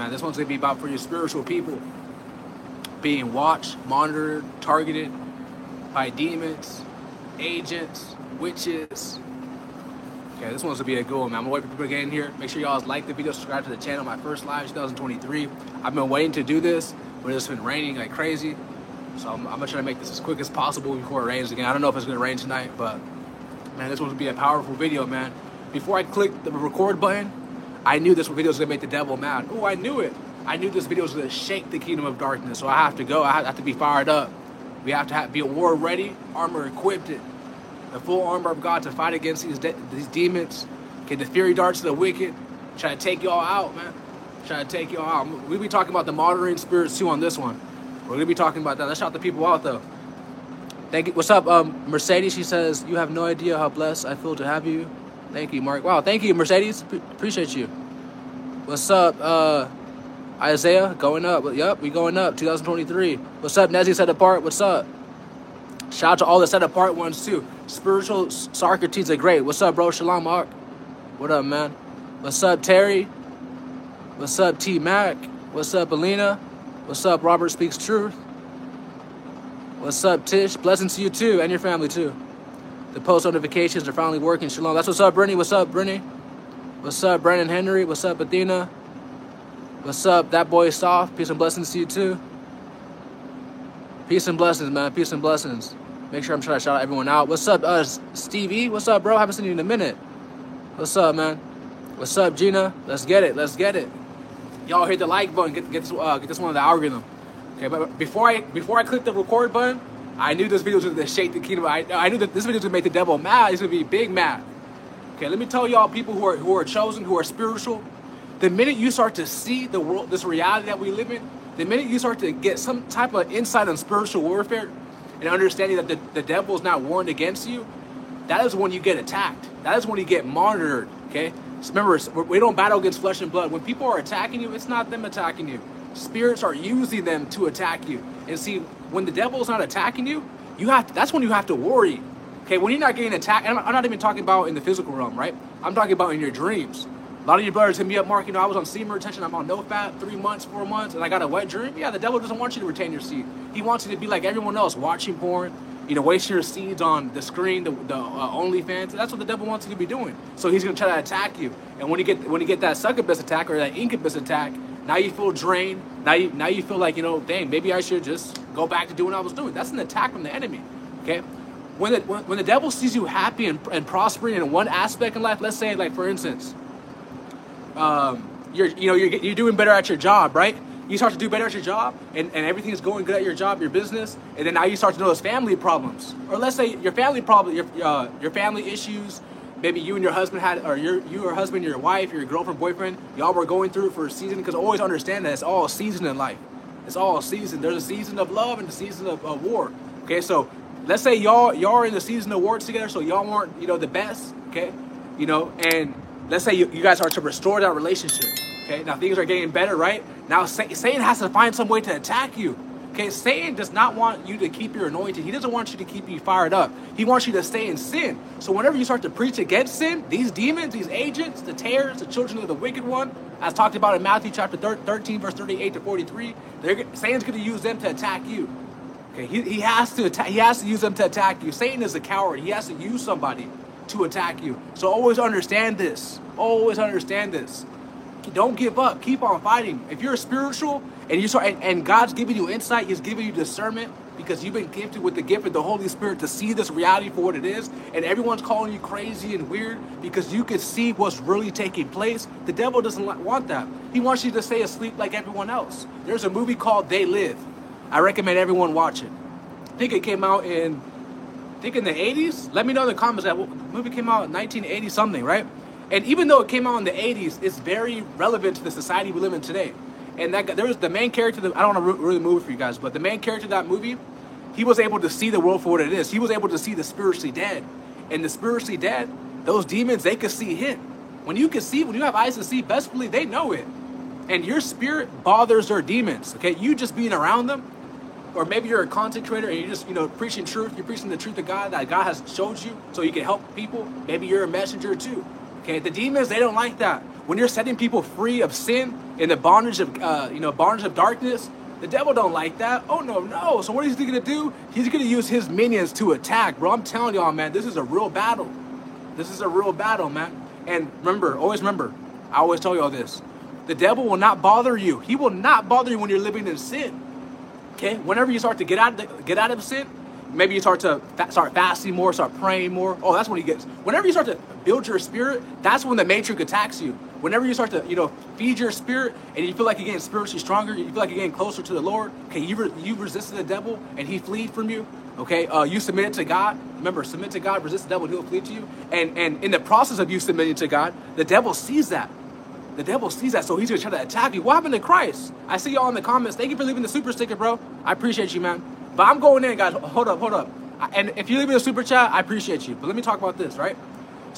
Man, this one's gonna be about for your spiritual people being watched, monitored, targeted by demons, agents, witches. Okay, this one's gonna be a good one, man. I'm gonna wait for people to get in here. Make sure y'all like the video, subscribe to the channel. My first live 2023. I've been waiting to do this, but it's been raining like crazy. So I'm, I'm gonna try to make this as quick as possible before it rains again. I don't know if it's gonna rain tonight, but man, this one's gonna be a powerful video, man. Before I click the record button, I knew this video was gonna make the devil mad. Oh, I knew it. I knew this video was gonna shake the kingdom of darkness. So I have to go. I have to be fired up. We have to have, be war ready, armor equipped, it, the full armor of God to fight against these de- these demons. Get the fury darts of the wicked. Try to take y'all out, man. Try to take y'all out. We'll be talking about the monitoring spirits too on this one. We're gonna be talking about that. Let's shout the people out though. Thank you. What's up, um, Mercedes? She says you have no idea how blessed I feel to have you. Thank you, Mark. Wow, thank you, Mercedes. P- appreciate you. What's up, uh, Isaiah? Going up. Yep, we going up. 2023. What's up, Nezzy set apart? What's up? Shout out to all the set apart ones too. Spiritual Socrates are great. What's up, bro? Shalom, Mark. What up, man? What's up, Terry? What's up, T Mac? What's up, Alina? What's up, Robert Speaks Truth? What's up, Tish? Blessings to you too, and your family too. The post notifications are finally working. Shalom. That's what's up, Brittany. What's up, Brittany? What's up, Brandon Henry? What's up, Athena? What's up, that boy soft? Peace and blessings to you too. Peace and blessings, man. Peace and blessings. Make sure I'm trying to shout everyone out. What's up, uh, Stevie? What's up, bro? Haven't seen you in a minute. What's up, man? What's up, Gina? Let's get it. Let's get it. Y'all hit the like button. Get, get this uh, get this one on the algorithm. Okay, but before I before I click the record button, I knew this video was gonna shake the kingdom. I, I knew that this video was gonna make the devil mad. He's gonna be big mad. Okay, let me tell y'all, people who are who are chosen, who are spiritual. The minute you start to see the world, this reality that we live in, the minute you start to get some type of insight on spiritual warfare and understanding that the, the devil is not warned against you, that is when you get attacked. That is when you get monitored. Okay, so remember, we don't battle against flesh and blood. When people are attacking you, it's not them attacking you. Spirits are using them to attack you. And see, when the devil is not attacking you, you have to, that's when you have to worry. Okay, when you're not getting attacked, and I'm not even talking about in the physical realm, right? I'm talking about in your dreams. A lot of your brothers hit me up, Mark. You know, I was on semen retention. I'm on NoFap, three months, four months, and I got a wet dream. Yeah, the devil doesn't want you to retain your seed. He wants you to be like everyone else, watching porn, you know, wasting your seeds on the screen, the, the uh, OnlyFans. That's what the devil wants you to be doing. So he's gonna try to attack you. And when you get when you get that succubus attack or that incubus attack, now you feel drained. Now you now you feel like you know, dang, maybe I should just go back to doing what I was doing. That's an attack from the enemy. Okay. When the, when, when the devil sees you happy and, and prospering in one aspect in life, let's say, like for instance, um, you're you know you're, you're doing better at your job, right? You start to do better at your job, and, and everything is going good at your job, your business, and then now you start to notice family problems, or let's say your family problem, your uh, your family issues. Maybe you and your husband had, or your you or husband, your wife, your girlfriend, boyfriend, y'all were going through for a season. Because always understand that it's all season in life. It's all season. There's a season of love and a season of, of war. Okay, so let's say y'all y'all are in the season of war together, so y'all weren't you know the best. Okay, you know, and let's say you, you guys are to restore that relationship. Okay, now things are getting better, right? Now Satan has to find some way to attack you. Okay, Satan does not want you to keep your anointing. He doesn't want you to keep you fired up. He wants you to stay in sin. So whenever you start to preach against sin, these demons, these agents, the tares, the children of the wicked one, as talked about in Matthew chapter 13, verse 38 to 43, Satan's going to use them to attack you. Okay, he, he has to attack, he has to use them to attack you. Satan is a coward. He has to use somebody to attack you. So always understand this. Always understand this. Don't give up. Keep on fighting. If you're spiritual and you start and, and God's giving you insight, He's giving you discernment because you've been gifted with the gift of the Holy Spirit to see this reality for what it is, and everyone's calling you crazy and weird because you can see what's really taking place. The devil doesn't want that. He wants you to stay asleep like everyone else. There's a movie called They Live. I recommend everyone watch it. I think it came out in I think in the 80s. Let me know in the comments that movie came out in 1980 something, right? And even though it came out in the 80s, it's very relevant to the society we live in today. And that there was the main character. I don't want to ruin the movie for you guys, but the main character of that movie, he was able to see the world for what it is. He was able to see the spiritually dead, and the spiritually dead, those demons, they could see him. When you can see, when you have eyes to see, best believe they know it. And your spirit bothers their demons. Okay, you just being around them, or maybe you're a content creator and you're just you know preaching truth. You're preaching the truth of God that God has showed you, so you can help people. Maybe you're a messenger too. Okay, the demons, they don't like that. when you're setting people free of sin and the bondage of uh, you know bondage of darkness, the devil don't like that. Oh no, no. So what is he gonna do? He's gonna use his minions to attack, bro. I'm telling y'all, man, this is a real battle. This is a real battle, man. And remember, always remember, I always tell y'all this. The devil will not bother you. He will not bother you when you're living in sin. Okay? Whenever you start to get out of the, get out of sin, maybe you start to fa- start fasting more, start praying more. Oh, that's when he gets. Whenever you start to build your spirit, that's when the matrix attacks you. Whenever you start to, you know, feed your spirit and you feel like you're getting spiritually stronger, you feel like you're getting closer to the Lord. Okay, you re- you resisted the devil and he fled from you. Okay, uh, you submitted to God. Remember, submit to God, resist the devil, he'll flee to you. And and in the process of you submitting to God, the devil sees that. The devil sees that, so he's gonna try to attack you. What happened to Christ? I see y'all in the comments. Thank you for leaving the super sticker, bro. I appreciate you, man. But I'm going in, guys. Hold up, hold up. And if you leave me a super chat, I appreciate you. But let me talk about this, right?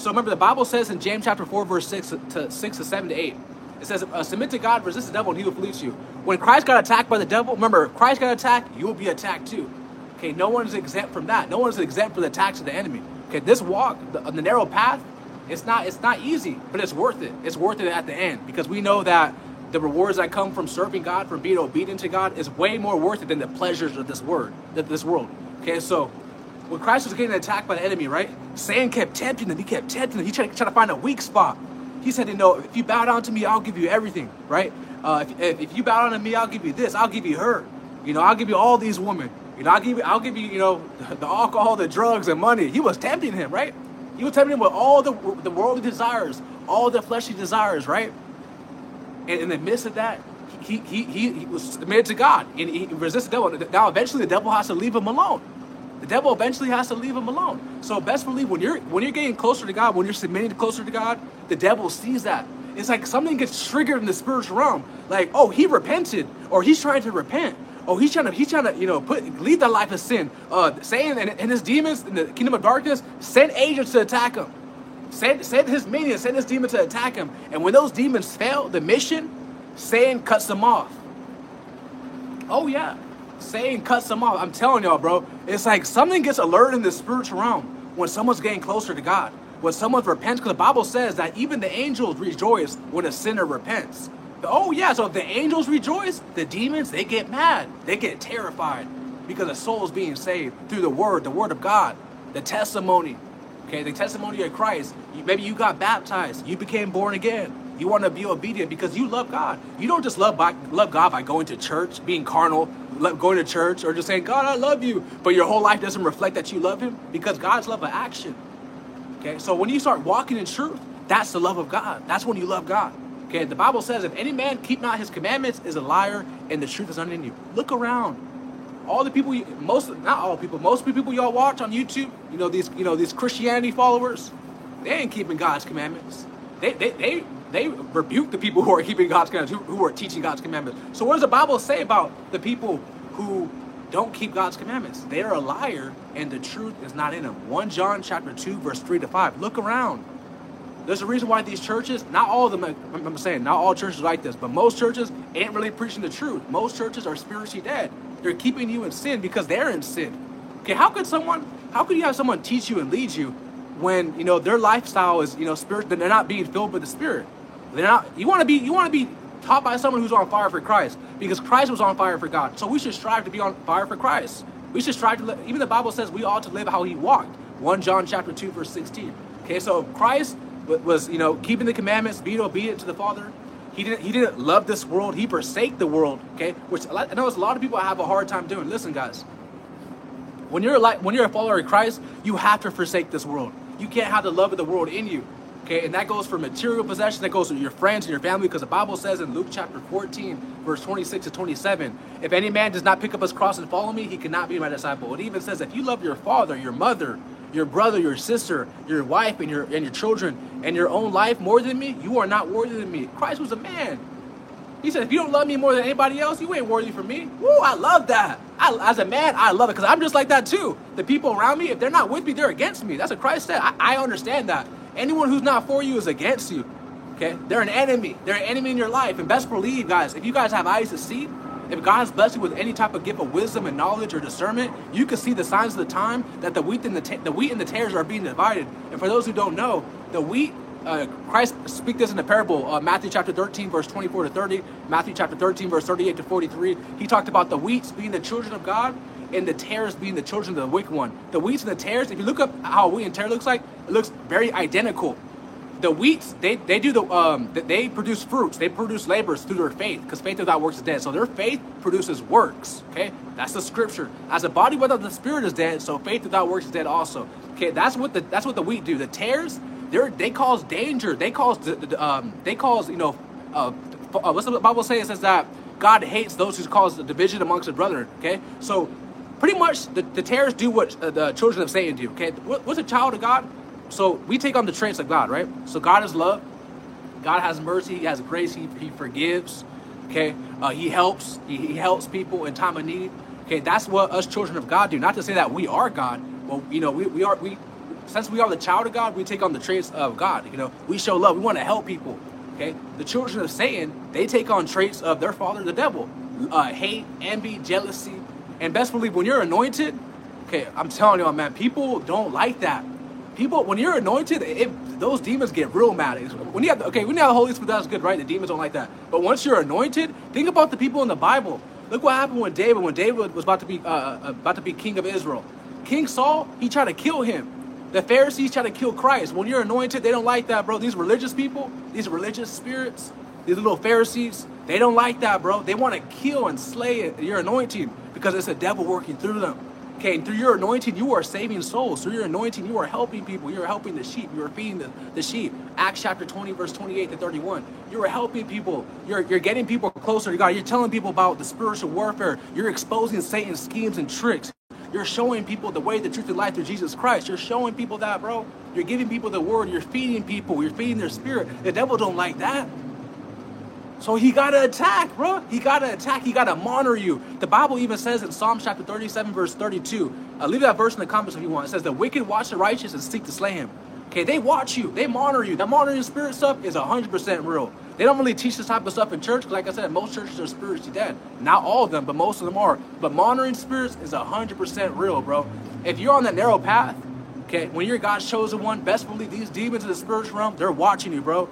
So remember, the Bible says in James chapter 4, verse 6 to 6 to 7 to 8, it says, uh, submit to God, resist the devil, and he will flee to you. When Christ got attacked by the devil, remember, Christ got attacked, you will be attacked too. Okay, no one is exempt from that. No one is exempt from the attacks of the enemy. Okay, this walk, the, the narrow path, it's not it's not easy, but it's worth it. It's worth it at the end because we know that the rewards that come from serving God, from being obedient to God, is way more worth it than the pleasures of this word, that this world. Okay, so when Christ was getting attacked by the enemy, right? Satan kept tempting him. He kept tempting him. He tried, tried to find a weak spot. He said, you know, if you bow down to me, I'll give you everything, right? Uh, if, if, if you bow down to me, I'll give you this. I'll give you her. You know, I'll give you all these women. You know, I'll give you, I'll give you, you know, the alcohol, the drugs, and money. He was tempting him, right? He was tempting him with all the the worldly desires, all the fleshly desires, right? And in the midst of that, he he he, he was submitted to God and he resisted the devil. Now eventually the devil has to leave him alone. The devil eventually has to leave him alone. So best believe when you're when you're getting closer to God, when you're submitting closer to God, the devil sees that. It's like something gets triggered in the spiritual realm. Like, oh, he repented, or he's trying to repent. Oh, he's trying to he's trying to you know put leave that life of sin. Uh, Satan and, and his demons in the kingdom of darkness send agents to attack him. Send send his minions, send his demon to attack him. And when those demons fail the mission, Satan cuts them off. Oh yeah, Satan cuts them off. I'm telling y'all, bro. It's like something gets alerted in the spiritual realm when someone's getting closer to God. When someone repents, because the Bible says that even the angels rejoice when a sinner repents. Oh yeah, so if the angels rejoice, the demons they get mad, they get terrified because a soul is being saved through the word, the word of God, the testimony. Okay, the testimony of Christ. Maybe you got baptized, you became born again. You want to be obedient because you love God. You don't just love by, love God by going to church, being carnal, going to church, or just saying God, I love you, but your whole life doesn't reflect that you love Him because God's love of action. Okay, so when you start walking in truth, that's the love of God. That's when you love God. Okay, the Bible says, if any man keep not his commandments, is a liar, and the truth is not in you. Look around. All the people, you, most not all people, most people y'all watch on YouTube, you know these, you know these Christianity followers, they ain't keeping God's commandments. They, they, they, they rebuke the people who are keeping God's commandments, who, who are teaching God's commandments. So what does the Bible say about the people who don't keep God's commandments? They are a liar, and the truth is not in them. 1 John chapter 2, verse 3 to 5. Look around. There's a reason why these churches, not all of them, I'm saying, not all churches like this, but most churches ain't really preaching the truth. Most churches are spiritually dead. They're keeping you in sin because they're in sin. Okay, how could someone, how could you have someone teach you and lead you when, you know, their lifestyle is, you know, spirit, they're not being filled with the Spirit? You want to be, you want to be taught by someone who's on fire for Christ because Christ was on fire for God. So we should strive to be on fire for Christ. We should strive to live, even the Bible says we ought to live how he walked. 1 John chapter 2, verse 16. Okay, so Christ was you know keeping the commandments, being obedient to the Father. He didn't he didn't love this world. He forsake the world. Okay, which I know a lot of people have a hard time doing. Listen, guys, when you're like when you're a follower of Christ, you have to forsake this world. You can't have the love of the world in you. Okay, and that goes for material possession, that goes for your friends and your family, because the Bible says in Luke chapter 14, verse 26 to 27, if any man does not pick up his cross and follow me, he cannot be my disciple. It even says, if you love your father, your mother, your brother, your sister, your wife, and your and your children, and your own life more than me, you are not worthy than me. Christ was a man. He said, if you don't love me more than anybody else, you ain't worthy for me. Woo, I love that. I, as a man, I love it because I'm just like that too. The people around me, if they're not with me, they're against me. That's what Christ said. I, I understand that. Anyone who's not for you is against you. Okay? They're an enemy. They're an enemy in your life. And best believe, guys, if you guys have eyes to see, if God's blessed you with any type of gift of wisdom and knowledge or discernment, you can see the signs of the time that the wheat and the, ta- the wheat and the tares are being divided. And for those who don't know, the wheat uh, Christ speak this in the parable, uh, Matthew chapter 13, verse 24 to 30, Matthew chapter 13, verse 38 to 43. He talked about the wheats being the children of God and the tares being the children of the wicked one. The wheats and the tares, if you look up how wheat and tare looks like, it looks very identical. The wheats, they, they do the um they produce fruits, they produce labors through their faith, because faith without works is dead. So their faith produces works. Okay, that's the scripture. As a body without the spirit is dead, so faith without works is dead also. Okay, that's what the that's what the wheat do. The tares, they're, they cause danger. They cause the, the, um they cause you know uh, uh what's the Bible say? It says that God hates those who cause division amongst the brethren. Okay, so pretty much the, the tares do what uh, the children of Satan do. Okay, what, what's a child of God? So we take on the traits of God, right? So God is love. God has mercy. He has grace. He, he forgives. Okay, uh, he helps. He, he helps people in time of need. Okay, that's what us children of God do. Not to say that we are God. but you know, we, we are we since we are the child of God, we take on the traits of God. You know, we show love. We want to help people. Okay, the children of Satan, they take on traits of their father, the devil, uh, hate, envy, jealousy, and best believe when you're anointed. Okay, I'm telling you, man, people don't like that people when you're anointed, it, those demons get real mad. When you have okay, when you have the Holy Spirit, that's good, right? The demons don't like that. But once you're anointed, think about the people in the Bible. Look what happened when David, when David was about to be uh, uh, about to be king of Israel. King Saul, he tried to kill him. The Pharisees tried to kill Christ. When you're anointed, they don't like that, bro. These religious people, these religious spirits, these little Pharisees, they don't like that, bro. They want to kill and slay your anointing because it's a devil working through them. Okay, and through your anointing, you are saving souls. Through your anointing, you are helping people. You're helping the sheep. You are feeding the, the sheep. Acts chapter 20, verse 28 to 31. You are helping people. You're, you're getting people closer to God. You're telling people about the spiritual warfare. You're exposing Satan's schemes and tricks. You're showing people the way, the truth, and life through Jesus Christ. You're showing people that, bro. You're giving people the word. You're feeding people. You're feeding their spirit. The devil don't like that. So he got to attack, bro. He got to attack. He got to monitor you. The Bible even says in Psalm chapter 37, verse 32, uh, leave that verse in the comments if you want. It says, The wicked watch the righteous and seek to slay him. Okay, they watch you. They monitor you. That monitoring spirit stuff is 100% real. They don't really teach this type of stuff in church. Like I said, most churches are spiritually dead. Not all of them, but most of them are. But monitoring spirits is 100% real, bro. If you're on that narrow path, okay, when you're God's chosen one, best believe these demons in the spiritual realm, they're watching you, bro.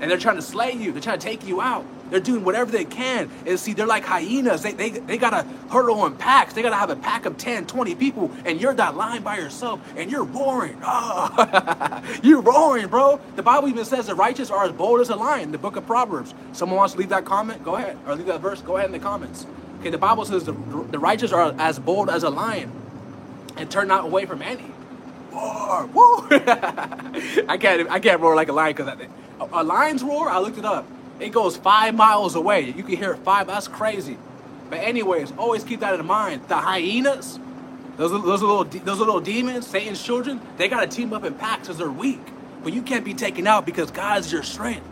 And they're trying to slay you. They're trying to take you out. They're doing whatever they can. And see, they're like hyenas. They, they, they got to hurdle in packs. They got to have a pack of 10, 20 people, and you're that line by yourself, and you're roaring. Oh. you're roaring, bro. The Bible even says the righteous are as bold as a lion, the book of Proverbs. Someone wants to leave that comment? Go ahead. Or leave that verse? Go ahead in the comments. Okay, the Bible says the, the righteous are as bold as a lion and turn not away from any. Roar, woo! I can't, I can't roar like a lion because a, lion's roar. I looked it up. It goes five miles away. You can hear it five. That's crazy. But anyways, always keep that in mind. The hyenas, those, those little those little demons, Satan's children, they gotta team up in packs because they're weak. But you can't be taken out because God is your strength.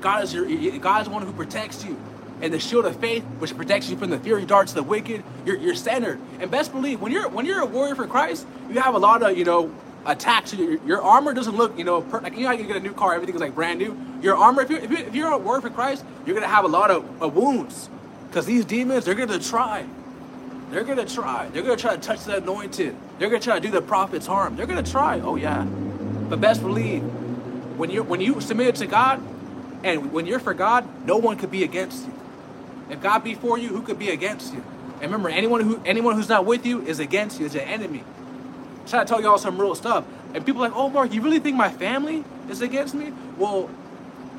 God is your God is one who protects you. And the shield of faith, which protects you from the fiery darts of the wicked, you're, you're centered. And best believe, when you're when you're a warrior for Christ, you have a lot of you know attached to your, armor doesn't look, you know, per, like you know you get a new car, everything is like brand new. Your armor, if you're, if you're, if you're for Christ, you're gonna have a lot of, of wounds, because these demons, they're gonna try. They're gonna try. They're gonna try to touch the anointed. They're gonna try to do the prophet's harm. They're gonna try. Oh yeah, but best believe, when you when you submit to God, and when you're for God, no one could be against you. If God be for you, who could be against you? And remember, anyone who anyone who's not with you is against you, is an enemy trying to tell y'all some real stuff. And people are like, oh, Mark, you really think my family is against me? Well,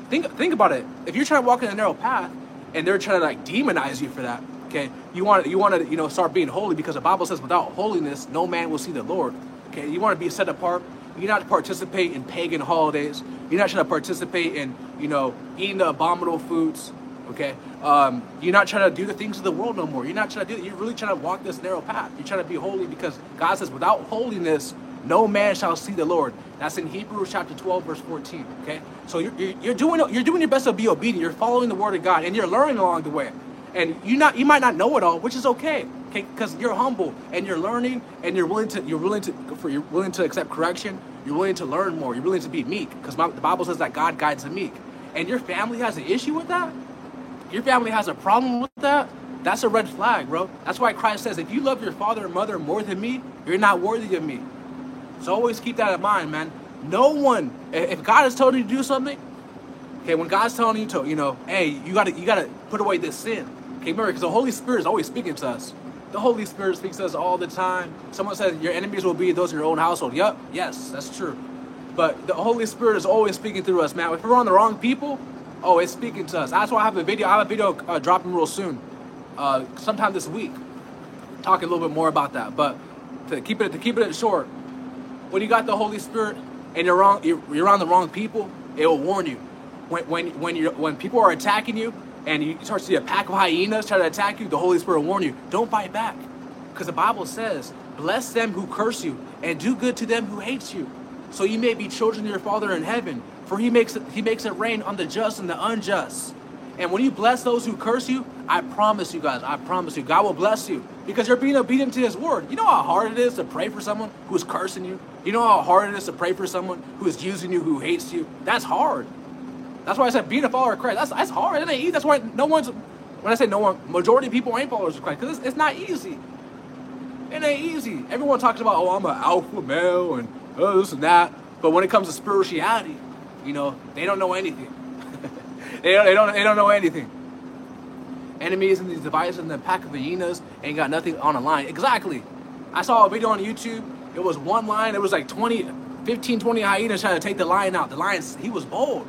think think about it. If you're trying to walk in a narrow path and they're trying to like demonize you for that, okay, you want you want to you know start being holy because the Bible says without holiness no man will see the Lord. Okay, you want to be set apart. You're not to participate in pagan holidays. You're not trying to participate in you know eating the abominable foods. Okay, um, you're not trying to do the things of the world no more. You're not trying to do. You're really trying to walk this narrow path. You're trying to be holy because God says, without holiness, no man shall see the Lord. That's in Hebrews chapter 12, verse 14. Okay, so you're, you're doing you're doing your best to be obedient. You're following the word of God, and you're learning along the way. And you not you might not know it all, which is okay. Okay, because you're humble and you're learning, and you're willing to you're willing to for you're willing to accept correction. You're willing to learn more. You're willing to be meek because the Bible says that God guides the meek. And your family has an issue with that your family has a problem with that, that's a red flag, bro. That's why Christ says, if you love your father and mother more than me, you're not worthy of me. So always keep that in mind, man. No one. If God has told you to do something, okay, when God's telling you to, you know, hey, you gotta you gotta put away this sin. Okay, remember, because the Holy Spirit is always speaking to us. The Holy Spirit speaks to us all the time. Someone says your enemies will be those in your own household. Yep, yes, that's true. But the Holy Spirit is always speaking through us, man. If we're on the wrong people, oh, it's speaking to us. That's why I have a video. I have a video uh, dropping real soon, uh, sometime this week, talking a little bit more about that. But to keep it to keep it short, when you got the Holy Spirit and you're wrong, you're, around the wrong people, it will warn you. When when when you when people are attacking you and you start to see a pack of hyenas try to attack you, the Holy Spirit will warn you. Don't fight back, because the Bible says, "Bless them who curse you, and do good to them who hate you." So you may be children of your Father in heaven, for He makes it He makes it rain on the just and the unjust. And when you bless those who curse you, I promise you guys, I promise you, God will bless you because you're being obedient to His word. You know how hard it is to pray for someone who's cursing you? You know how hard it is to pray for someone who is using you, who hates you? That's hard. That's why I said being a follower of Christ, that's, that's hard. It ain't easy. That's why no one's, when I say no one, majority of people ain't followers of Christ because it's, it's not easy. It ain't easy. Everyone talks about, oh, I'm an alpha male and oh, this and that. But when it comes to spirituality, you know, they don't know anything. they, don't, they, don't, they don't know anything. Enemies and these devices and the pack of hyenas ain't got nothing on the line. Exactly. I saw a video on YouTube. It was one line. It was like 20, 15, 20 hyenas trying to take the lion out. The lion, he was bold.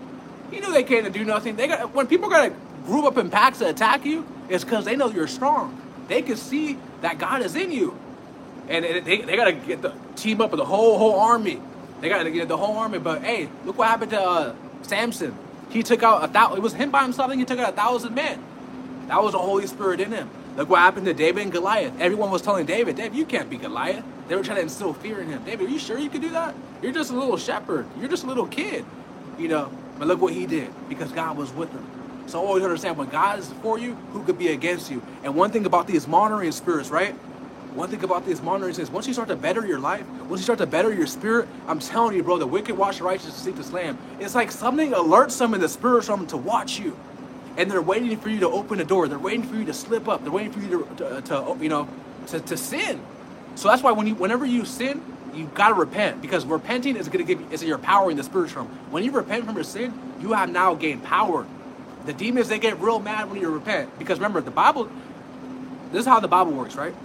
He knew they can't do nothing. They got when people got to group up in packs to attack you, it's because they know you're strong. They can see that God is in you, and they, they got to get the team up with the whole whole army. They got to get the whole army. But hey, look what happened to uh, Samson. He took out a thousand. It was him by himself. And he took out a thousand men. That was the Holy Spirit in him. Look what happened to David and Goliath. Everyone was telling David, David, you can't be Goliath. They were trying to instill fear in him. David, are you sure you can do that? You're just a little shepherd. You're just a little kid. You know, but look what he did because God was with him. So always understand when God is for you, who could be against you? And one thing about these monitoring spirits, right? One thing about these monitoring is once you start to better your life, once you start to better your spirit, I'm telling you, bro, the wicked watch the righteous to seek the slam. It's like something alerts them in the spirit realm to watch you. And they're waiting for you to open the door. They're waiting for you to slip up. They're waiting for you to, to, uh, to oh, you know, to, to sin. So that's why when you, whenever you sin, you gotta repent because repenting is gonna give is your power in the spiritual realm. When you repent from your sin, you have now gained power. The demons they get real mad when you repent because remember the Bible. This is how the Bible works, right?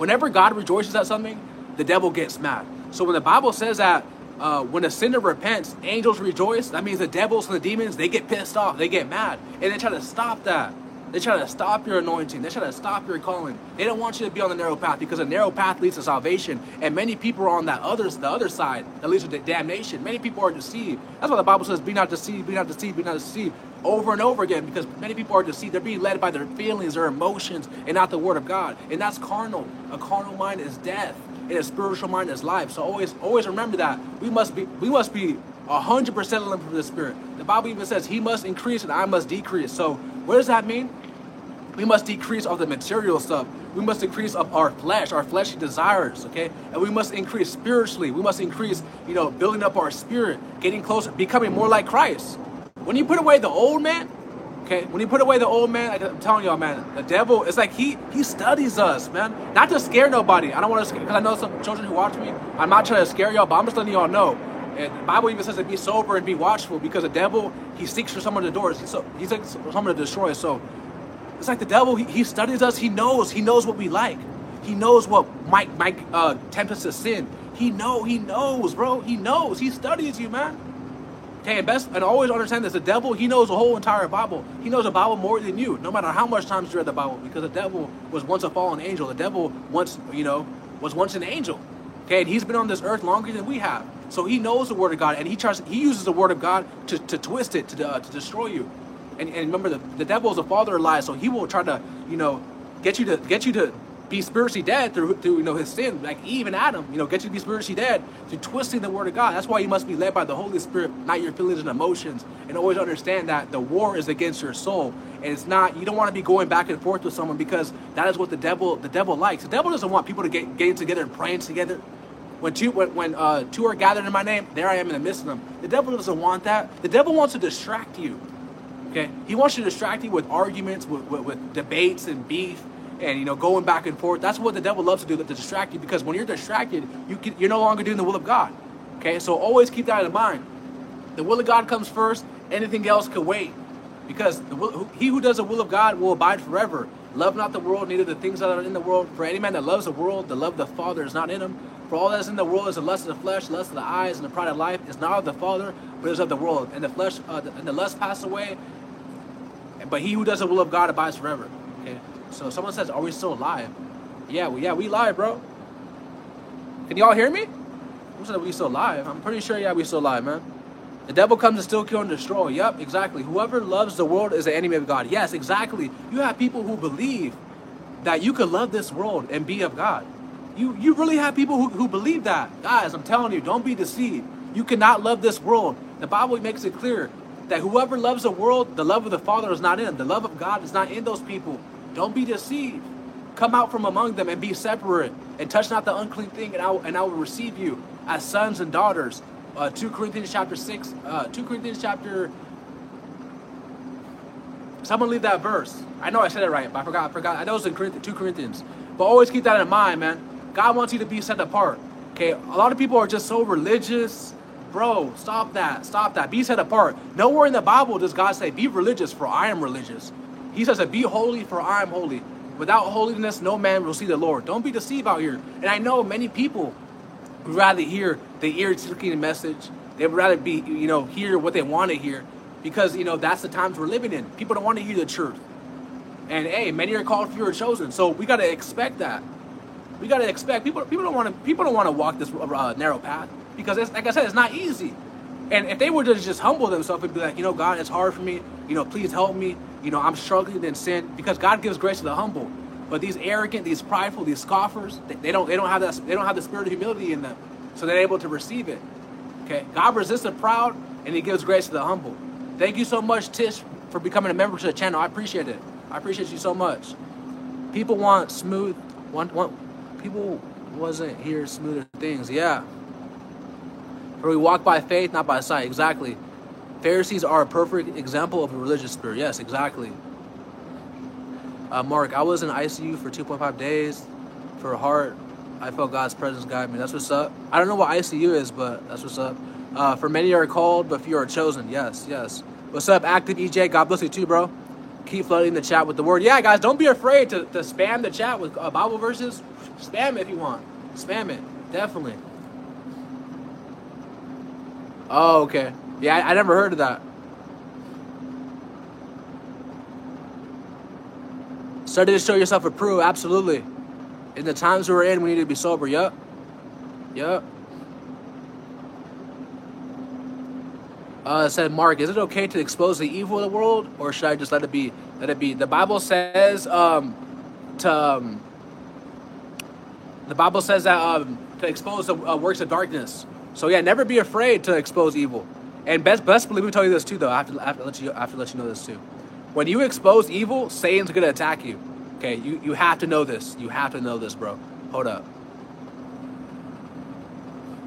Whenever God rejoices at something, the devil gets mad. So when the Bible says that uh, when a sinner repents, angels rejoice, that means the devils and the demons they get pissed off, they get mad, and they try to stop that. They try to stop your anointing. They try to stop your calling. They don't want you to be on the narrow path because the narrow path leads to salvation. And many people are on that other the other side that leads to damnation. Many people are deceived. That's why the Bible says, "Be not deceived, be not deceived, be not deceived." Over and over again, because many people are deceived. They're being led by their feelings, their emotions, and not the Word of God. And that's carnal. A carnal mind is death, and a spiritual mind is life. So always, always remember that we must be, we must be hundred percent from the Spirit. The Bible even says, "He must increase and I must decrease." So what does that mean? We must decrease of the material stuff. We must decrease of our flesh, our fleshly desires, okay? And we must increase spiritually. We must increase, you know, building up our spirit, getting closer, becoming more like Christ. When you put away the old man, okay, when you put away the old man, I'm telling y'all, man, the devil, it's like he he studies us, man. Not to scare nobody. I don't want to, scare, because I know some children who watch me. I'm not trying to scare y'all, but I'm just letting y'all know. And the Bible even says to be sober and be watchful because the devil, he seeks for someone to doors. He, so, he's like someone to destroy us. So it's like the devil, he, he studies us, he knows, he knows what we like. He knows what might might uh, tempt us to sin. He know, he knows, bro. He knows. He studies you, man. Okay, and best and always understand this: the devil, he knows the whole entire Bible. He knows the Bible more than you, no matter how much times you read the Bible, because the devil was once a fallen angel. The devil once, you know, was once an angel. Okay, and he's been on this earth longer than we have. So he knows the word of God, and he tries. He uses the word of God to, to twist it to uh, to destroy you. And, and remember, the, the devil is the father of lies, so he will try to, you know, get you to get you to be spiritually dead through, through you know his sin, like Eve and Adam, you know, get you to be spiritually dead through twisting the word of God. That's why you must be led by the Holy Spirit, not your feelings and emotions, and always understand that the war is against your soul, and it's not. You don't want to be going back and forth with someone because that is what the devil the devil likes. The devil doesn't want people to get getting together and praying together. When two when, when uh, two are gathered in my name, there I am in the midst of them. The devil doesn't want that. The devil wants to distract you. Okay, he wants to distract you with arguments, with, with, with, debates and beef, and you know going back and forth. That's what the devil loves to do, to distract you. Because when you're distracted, you can, you're no longer doing the will of God. Okay, so always keep that in mind. The will of God comes first. Anything else can wait. Because will, he who does the will of God will abide forever. Love not the world, neither the things that are in the world. For any man that loves the world, the love of the Father is not in him. For all that is in the world is the lust of the flesh, lust of the eyes, and the pride of life is not of the Father, but is of the world. And the flesh uh, and the lust pass away, but he who does the will of God abides forever. So someone says, "Are we still alive?" Yeah, well, yeah, we live, bro. Can y'all hear me? Who said we still live? I'm pretty sure, yeah, we still live, man. The devil comes to steal, kill, and destroy. Yep, exactly. Whoever loves the world is the enemy of God. Yes, exactly. You have people who believe that you could love this world and be of God. You you really have people who, who believe that. Guys, I'm telling you, don't be deceived. You cannot love this world. The Bible makes it clear that whoever loves the world, the love of the Father is not in. The love of God is not in those people. Don't be deceived. Come out from among them and be separate, and touch not the unclean thing, and I and I will receive you as sons and daughters. Uh, 2 Corinthians chapter 6, uh, 2 Corinthians chapter. Someone leave that verse. I know I said it right, but I forgot. I forgot. I know it's in Corinthians, 2 Corinthians. But always keep that in mind, man. God wants you to be set apart. Okay, a lot of people are just so religious. Bro, stop that. Stop that. Be set apart. Nowhere in the Bible does God say, be religious, for I am religious. He says that be holy, for I am holy. Without holiness, no man will see the Lord. Don't be deceived out here. And I know many people would rather hear the ear-tickling message. They would rather be, you know, hear what they want to hear, because you know that's the times we're living in. People don't want to hear the truth. And hey, many are called, few are chosen. So we got to expect that. We got to expect people. People don't want to. People don't want to walk this uh, narrow path because, it's, like I said, it's not easy. And if they were to just humble themselves and be like, you know, God, it's hard for me. You know, please help me. You know, I'm struggling in sin because God gives grace to the humble. But these arrogant, these prideful, these scoffers, they, they don't. They don't have that. They don't have the spirit of humility in them, so they're able to receive it. Okay, God resists the proud, and He gives grace to the humble. Thank you so much, Tish, for becoming a member to the channel. I appreciate it. I appreciate you so much. People want smooth. Want want people wasn't here smoother things. Yeah. For we walk by faith, not by sight. Exactly. Pharisees are a perfect example of a religious spirit. Yes, exactly. Uh, Mark, I was in ICU for 2.5 days for a heart. I felt God's presence guide me. That's what's up. I don't know what ICU is, but that's what's up. Uh, for many are called, but few are chosen. Yes, yes. What's up, Active EJ? God bless you too, bro. Keep flooding the chat with the word. Yeah, guys, don't be afraid to, to spam the chat with uh, Bible verses. Spam if you want. Spam it. Definitely. Oh, okay. Yeah, I, I never heard of that. Study to show yourself approved. Absolutely. In the times we're in, we need to be sober. Yup. Yup. Uh, said Mark, is it okay to expose the evil of the world, or should I just let it be? Let it be. The Bible says um, to um, the Bible says that um, to expose the uh, works of darkness. So yeah, never be afraid to expose evil. And best best believe me, tell you this too, though. I have to, I have to let you I have to let you know this too. When you expose evil, Satan's gonna attack you. Okay, you you have to know this. You have to know this, bro. Hold up.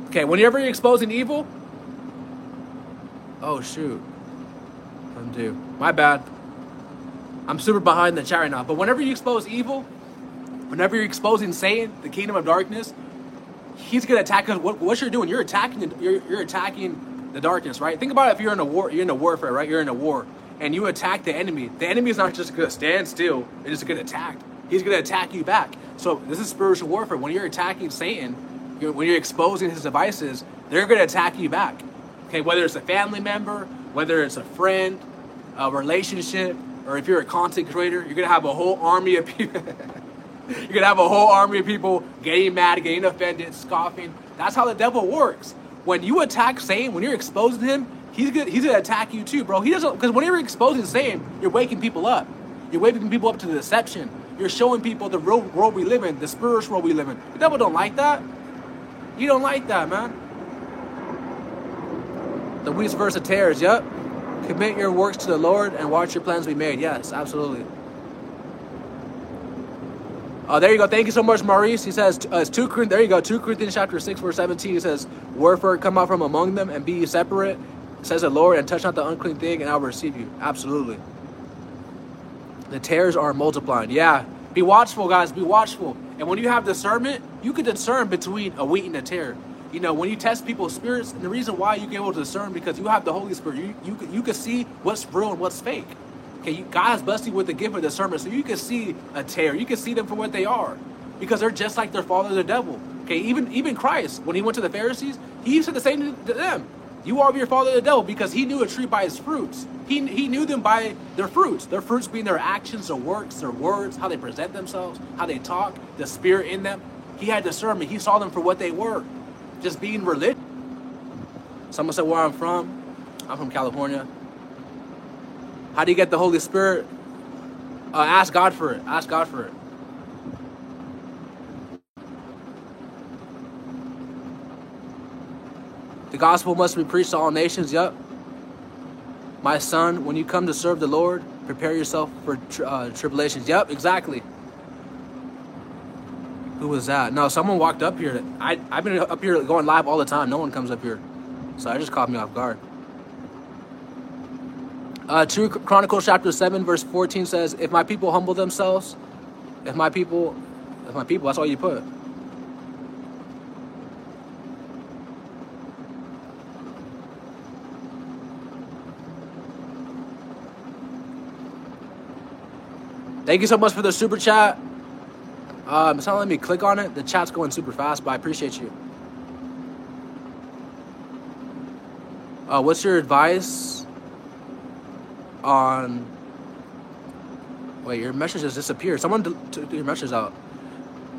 Okay, whenever you're exposing evil. Oh shoot. Undo. My bad. I'm super behind the chat right now. But whenever you expose evil, Whenever you're exposing Satan, the kingdom of darkness, he's gonna attack us. What, what you're doing, you're attacking. You're, you're attacking the darkness, right? Think about it. If you're in a war, you're in a warfare, right? You're in a war, and you attack the enemy. The enemy is not just gonna stand still; it's just gonna attack. He's gonna attack you back. So this is spiritual warfare. When you're attacking Satan, you're, when you're exposing his devices, they're gonna attack you back. Okay, whether it's a family member, whether it's a friend, a relationship, or if you're a content creator, you're gonna have a whole army of people. You're gonna have a whole army of people getting mad, getting offended, scoffing. That's how the devil works. When you attack Satan, when you're exposing him, he's gonna he's gonna attack you too, bro. He doesn't because when you're exposing Satan, you're waking people up. You're waking people up to the deception. You're showing people the real world we live in, the spiritual world we live in. The devil don't like that. You don't like that, man. The weeds verse of tares, yep. Commit your works to the Lord and watch your plans be made. Yes, absolutely. Uh, there you go. Thank you so much, Maurice. He says, uh, two, there you go, 2 Corinthians chapter 6, verse 17. He says, Wherefore come out from among them and be ye separate, says the Lord, and touch not the unclean thing, and I will receive you. Absolutely. The tares are multiplying. Yeah. Be watchful, guys. Be watchful. And when you have discernment, you can discern between a wheat and a tare. you know, when you test people's spirits, and the reason why you can able to discern because you have the Holy Spirit, you you you can see what's real and what's fake. Okay, you, God has blessed you with the gift of discernment, so you can see a tare, you can see them for what they are, because they're just like their father, the devil. Okay, even even Christ, when he went to the Pharisees, he said the same to them. You are your father, the devil, because he knew a tree by its fruits. He, he knew them by their fruits. Their fruits being their actions, their works, their words, how they present themselves, how they talk, the spirit in them. He had discernment. He saw them for what they were just being religious. Someone said where I'm from. I'm from California. How do you get the Holy Spirit? Uh, ask God for it. Ask God for it. The gospel must be preached to all nations. Yep. My son, when you come to serve the Lord, prepare yourself for uh, tribulations. Yep, exactly. Who was that? No, someone walked up here. I, I've been up here going live all the time. No one comes up here. So I just caught me off guard. Uh, 2 Chronicles chapter 7, verse 14 says, If my people humble themselves, if my people, if my people, that's all you put. Thank you so much for the super chat. Um, it's not letting me click on it. The chat's going super fast, but I appreciate you. Uh, what's your advice on? Wait, your message has disappeared. Someone took your message out.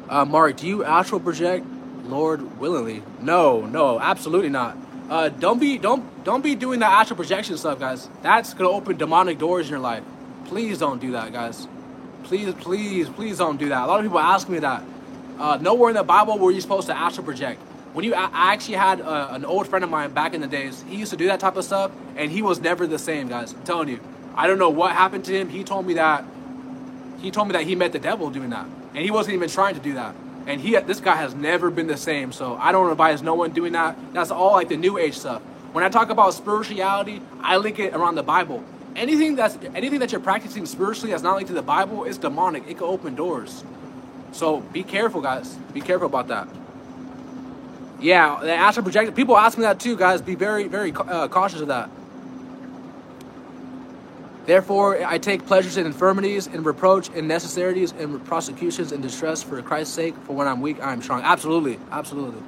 Uh, Mark, do you astral project? Lord willingly? No, no, absolutely not. Uh, don't be don't don't be doing that astral projection stuff, guys. That's gonna open demonic doors in your life. Please don't do that, guys. Please, please, please don't do that. A lot of people ask me that. Uh, nowhere in the Bible were you supposed to astral project. When you, I actually had a, uh, an old friend of mine back in the days. He used to do that type of stuff, and he was never the same, guys. I'm telling you. I don't know what happened to him. He told me that. He told me that he met the devil doing that, and he wasn't even trying to do that. And he, this guy has never been the same. So I don't advise no one doing that. That's all like the new age stuff. When I talk about spirituality, I link it around the Bible anything that's anything that you're practicing spiritually that's not linked to the Bible is demonic. It can open doors. So be careful, guys. Be careful about that. Yeah, the astral projection. People ask me that too, guys. Be very, very uh, cautious of that. Therefore, I take pleasures in infirmities, in reproach, in necessities, in prosecutions, in distress for Christ's sake. For when I'm weak, I am strong. Absolutely, absolutely.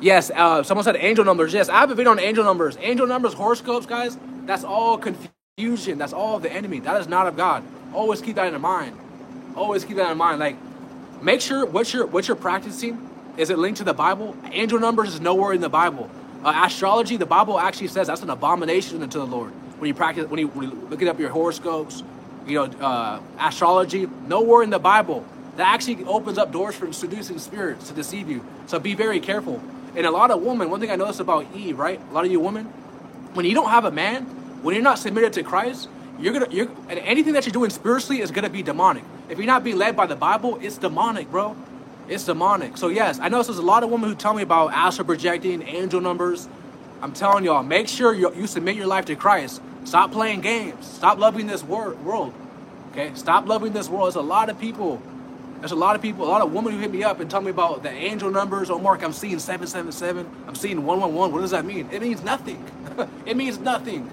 Yes, uh, someone said angel numbers. Yes, I have a video on angel numbers. Angel numbers, horoscopes, guys. That's all confusion. That's all of the enemy. That is not of God. Always keep that in mind. Always keep that in mind. Like, make sure what you're what you're practicing is it linked to the Bible. Angel numbers is nowhere in the Bible. Uh, astrology, the Bible actually says that's an abomination unto the Lord. When you practice, when you, when you look up your horoscopes, you know, uh, astrology, nowhere in the Bible. That actually opens up doors for seducing spirits to deceive you. So be very careful. And a lot of women, one thing I noticed about Eve, right? A lot of you women, when you don't have a man, when you're not submitted to Christ, you're gonna you're and anything that you're doing spiritually is gonna be demonic. If you're not being led by the Bible, it's demonic, bro. It's demonic. So yes, I know there's a lot of women who tell me about astral projecting, angel numbers. I'm telling y'all, make sure you, you submit your life to Christ. Stop playing games. Stop loving this wor- world. Okay, stop loving this world. There's a lot of people there's a lot of people, a lot of women who hit me up and tell me about the angel numbers. Oh, Mark, I'm seeing 777. I'm seeing 111. What does that mean? It means nothing. it means nothing.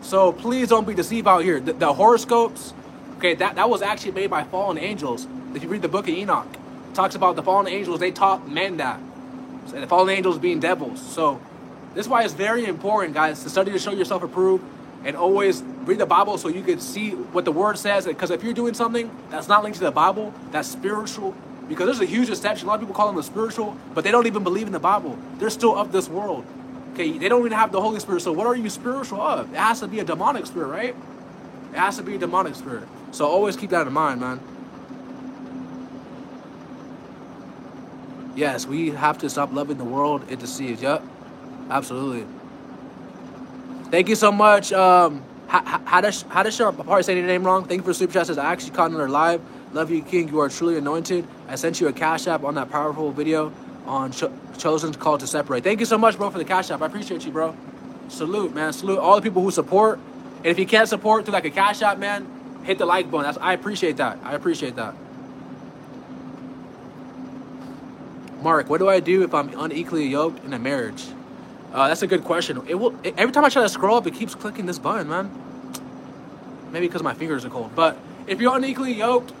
So please don't be deceived out here. The, the, horoscopes, okay, that, that was actually made by fallen angels. If you read the book of Enoch, it talks about the fallen angels, they taught men that. So the fallen angels being devils. So this is why it's very important, guys, to study to show yourself approved and always read the Bible so you can see what the Word says. Because if you're doing something that's not linked to the Bible, that's spiritual. Because there's a huge deception. A lot of people call them the spiritual, but they don't even believe in the Bible. They're still of this world. Okay, they don't even have the Holy Spirit. So what are you spiritual of? It has to be a demonic spirit, right? It has to be a demonic spirit. So always keep that in mind, man. Yes, we have to stop loving the world. It deceives. Yep, absolutely. Thank you so much. Um, how does how does your probably say your name wrong? Thank you for super chat. Says I actually caught another live. Love you, King. You are truly anointed. I sent you a cash app on that powerful video on Cho- Chosen's call to separate. Thank you so much, bro, for the cash app. I appreciate you, bro. Salute, man. Salute all the people who support. And if you can't support through like a cash app, man, hit the like button. That's I appreciate that. I appreciate that. Mark, what do I do if I'm unequally yoked in a marriage? Uh, that's a good question. It will it, every time I try to scroll up, it keeps clicking this button, man. Maybe because my fingers are cold. But if you're unequally yoked,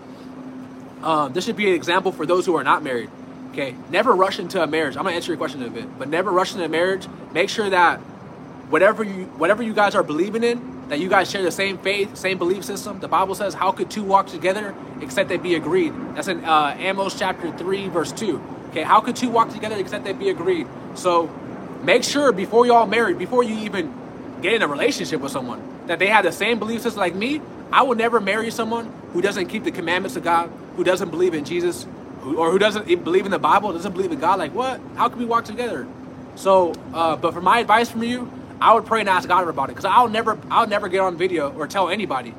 um, this should be an example for those who are not married. Okay, never rush into a marriage. I'm gonna answer your question in a bit, but never rush into a marriage. Make sure that whatever you whatever you guys are believing in, that you guys share the same faith, same belief system. The Bible says, "How could two walk together except they be agreed?" That's in uh, Amos chapter three, verse two. Okay, how could two walk together except they be agreed? So make sure before y'all married, before you even get in a relationship with someone, that they have the same belief system like me. I will never marry someone who doesn't keep the commandments of God, who doesn't believe in Jesus, who, or who doesn't believe in the Bible, doesn't believe in God. Like what? How can we walk together? So, uh, but for my advice from you, I would pray and ask God about it because I'll never, I'll never get on video or tell anybody,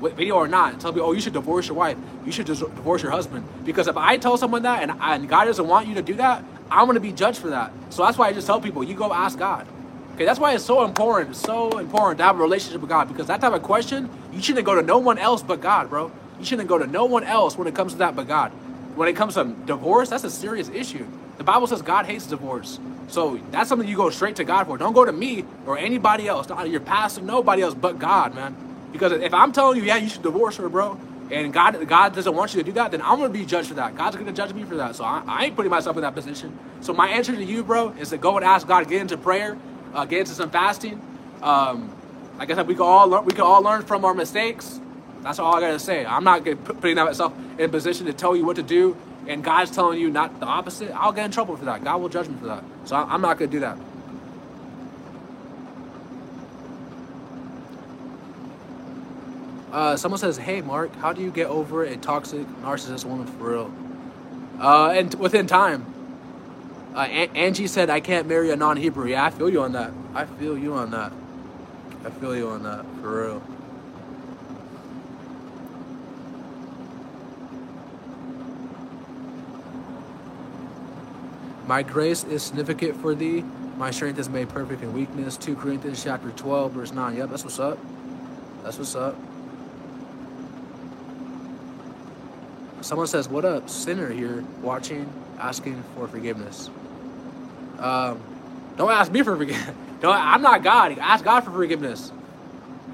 video or not, tell me, oh, you should divorce your wife, you should just divorce your husband. Because if I tell someone that and, and God doesn't want you to do that, I'm gonna be judged for that. So that's why I just tell people, you go ask God. Okay, that's why it's so important, so important to have a relationship with God because that type of question, you shouldn't go to no one else but God, bro. You shouldn't go to no one else when it comes to that but God. When it comes to divorce, that's a serious issue. The Bible says God hates divorce. So that's something you go straight to God for. Don't go to me or anybody else, not your pastor, nobody else but God, man. Because if I'm telling you, yeah, you should divorce her, bro, and God God doesn't want you to do that, then I'm gonna be judged for that. God's gonna judge me for that. So I, I ain't putting myself in that position. So my answer to you, bro, is to go and ask God, get into prayer, uh, get into some fasting. Um, like I said, we can all learn, we can all learn from our mistakes. That's all I gotta say. I'm not putting myself in a position to tell you what to do, and God's telling you not the opposite. I'll get in trouble for that. God will judge me for that. So I'm not gonna do that. Uh, someone says, "Hey, Mark, how do you get over a toxic narcissist woman for real?" Uh, and within time. Uh, a- Angie said, "I can't marry a non-Hebrew." Yeah, I feel you on that. I feel you on that. I feel you on that for real. My grace is significant for thee. My strength is made perfect in weakness. 2 Corinthians chapter 12, verse 9. Yep, that's what's up. That's what's up. Someone says, What up, sinner here, watching, asking for forgiveness. Um, don't ask me for forgiveness. Don't, I'm not God. Ask God for forgiveness.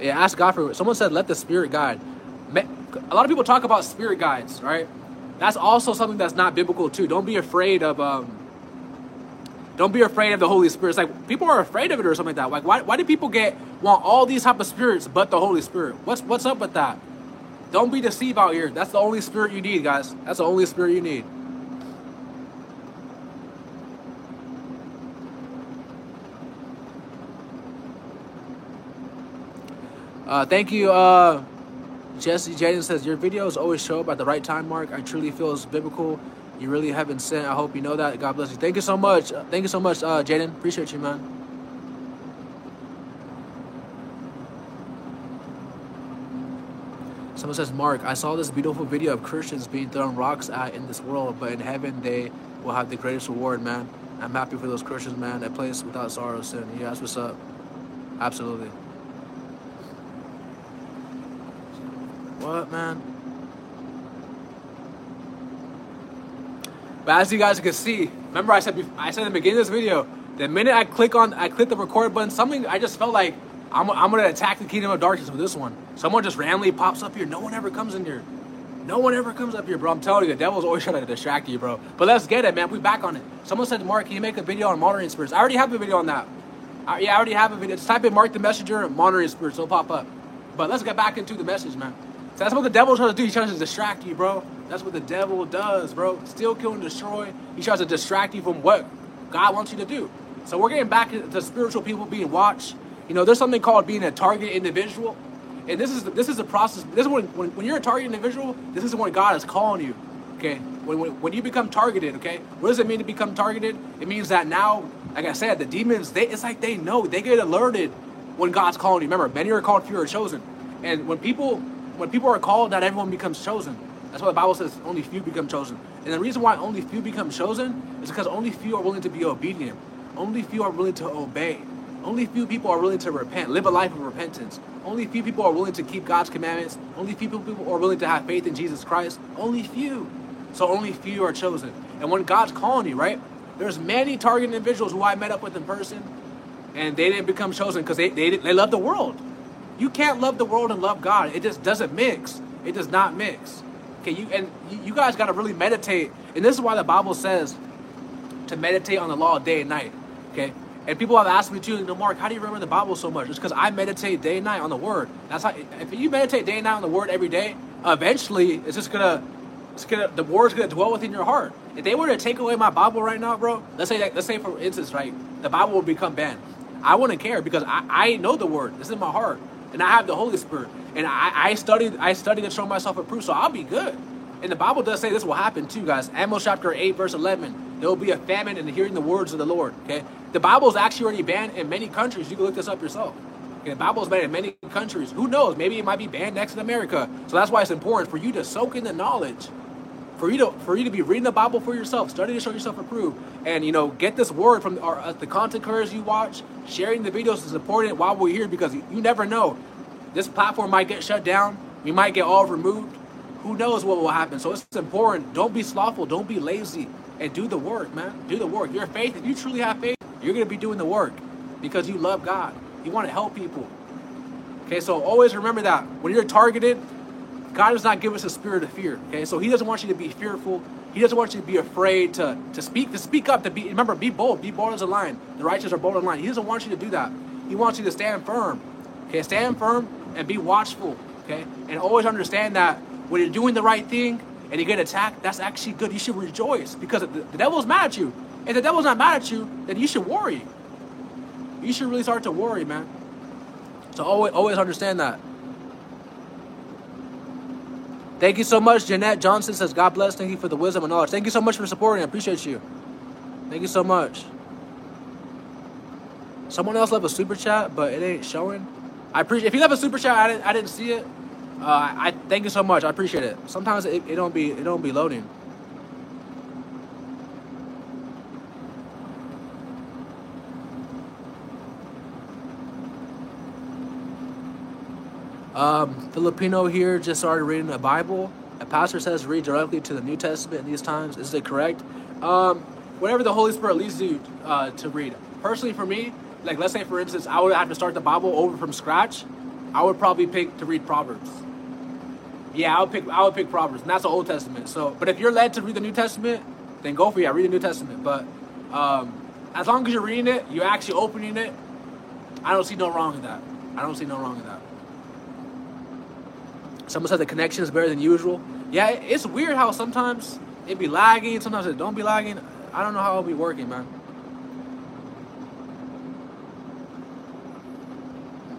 Yeah, ask God for. Someone said, "Let the Spirit guide." A lot of people talk about spirit guides, right? That's also something that's not biblical too. Don't be afraid of. Um, don't be afraid of the Holy Spirit. It's like people are afraid of it or something like that. Like, why, why do people get want all these type of spirits but the Holy Spirit? What's what's up with that? Don't be deceived out here. That's the only spirit you need, guys. That's the only spirit you need. Uh, thank you, uh, Jesse Jaden says, Your videos always show up at the right time, Mark. I truly feel it's biblical. You really have been sent. I hope you know that. God bless you. Thank you so much. Thank you so much, uh, Jaden. Appreciate you, man. Someone says, Mark, I saw this beautiful video of Christians being thrown rocks at in this world, but in heaven they will have the greatest reward, man. I'm happy for those Christians, man. A place without sorrow, sin. Yeah, that's what's up. Absolutely. What, man? But as you guys can see, remember I said I said in the beginning of this video, the minute I click on I click the record button, something I just felt like I'm, I'm gonna attack the kingdom of darkness with this one. Someone just randomly pops up here. No one ever comes in here. No one ever comes up here, bro. I'm telling you, the devil's always trying to distract you, bro. But let's get it, man. We back on it. Someone said, Mark, can you make a video on monitoring spirits? I already have a video on that. I, yeah, I already have a video. Just type in Mark the Messenger, monitoring spirits. It'll pop up. But let's get back into the message, man. So that's what the devil's trying to do. He tries to distract you, bro. That's what the devil does, bro. Steal, kill, and destroy. He tries to distract you from what God wants you to do. So we're getting back to spiritual people being watched. You know, there's something called being a target individual. And this is this is the process. This is when, when, when you're a target individual, this is when God is calling you. Okay? When, when, when you become targeted, okay? What does it mean to become targeted? It means that now, like I said, the demons, they it's like they know, they get alerted when God's calling you. Remember, many are called, few are chosen. And when people when people are called, not everyone becomes chosen. That's why the Bible says only few become chosen. And the reason why only few become chosen is because only few are willing to be obedient. Only few are willing to obey. Only few people are willing to repent, live a life of repentance. Only few people are willing to keep God's commandments. Only few people are willing to have faith in Jesus Christ. Only few. So only few are chosen. And when God's calling you, right? There's many targeted individuals who I met up with in person, and they didn't become chosen because they, they they love the world. You can't love the world and love God. It just doesn't mix. It does not mix. Okay, you and you guys got to really meditate, and this is why the Bible says to meditate on the law day and night. Okay, and people have asked me too, you know, Mark, how do you remember the Bible so much? It's because I meditate day and night on the Word. That's how. If you meditate day and night on the Word every day, eventually it's just gonna, it's gonna, the Word's gonna dwell within your heart. If they were to take away my Bible right now, bro, let's say, that, let's say for instance, right, the Bible would become banned. I wouldn't care because I, I know the Word. It's in my heart, and I have the Holy Spirit, and I, I studied, I studied to show myself approved, so I'll be good. And the Bible does say this will happen too, guys. Amos chapter 8, verse 11. There will be a famine in hearing the words of the Lord. Okay? The Bible is actually already banned in many countries. You can look this up yourself. Okay, the Bible is banned in many countries. Who knows? Maybe it might be banned next in America. So that's why it's important for you to soak in the knowledge. For you to for you to be reading the Bible for yourself, study to show yourself approved, and you know get this word from our, uh, the content creators you watch. Sharing the videos is important while we're here because you, you never know. This platform might get shut down. We might get all removed who knows what will happen. So it's important. Don't be slothful. Don't be lazy. And do the work, man. Do the work. Your faith, if you truly have faith, you're going to be doing the work because you love God. You want to help people. Okay, so always remember that. When you're targeted, God does not give us a spirit of fear. Okay, so He doesn't want you to be fearful. He doesn't want you to be afraid to, to speak, to speak up, to be remember, be bold, be bold as a lion. The righteous are bold as a lion. He doesn't want you to do that. He wants you to stand firm. Okay, stand firm and be watchful. Okay, and always understand that when you're doing the right thing and you get attacked, that's actually good. You should rejoice because the, the devil's mad at you. If the devil's not mad at you, then you should worry. You should really start to worry, man. So always, always understand that. Thank you so much. Jeanette Johnson says, God bless. Thank you for the wisdom and knowledge. Thank you so much for supporting. I appreciate you. Thank you so much. Someone else left a super chat, but it ain't showing. I appreciate if you left a super chat, I didn't, I didn't see it. Uh, I thank you so much. I appreciate it. Sometimes it, it don't be it don't be loading. Um, Filipino here just started reading the Bible. A pastor says read directly to the New Testament in these times. Is it correct? Um, whatever the Holy Spirit leads you uh, to read. Personally, for me, like let's say for instance, I would have to start the Bible over from scratch. I would probably pick to read Proverbs. Yeah, I would pick I would pick Proverbs, and that's the Old Testament. So, but if you're led to read the New Testament, then go for it. Yeah, read the New Testament. But um, as long as you're reading it, you're actually opening it. I don't see no wrong in that. I don't see no wrong in that. Someone said the connection is better than usual. Yeah, it's weird how sometimes it be lagging, sometimes it don't be lagging. I don't know how it'll be working, man.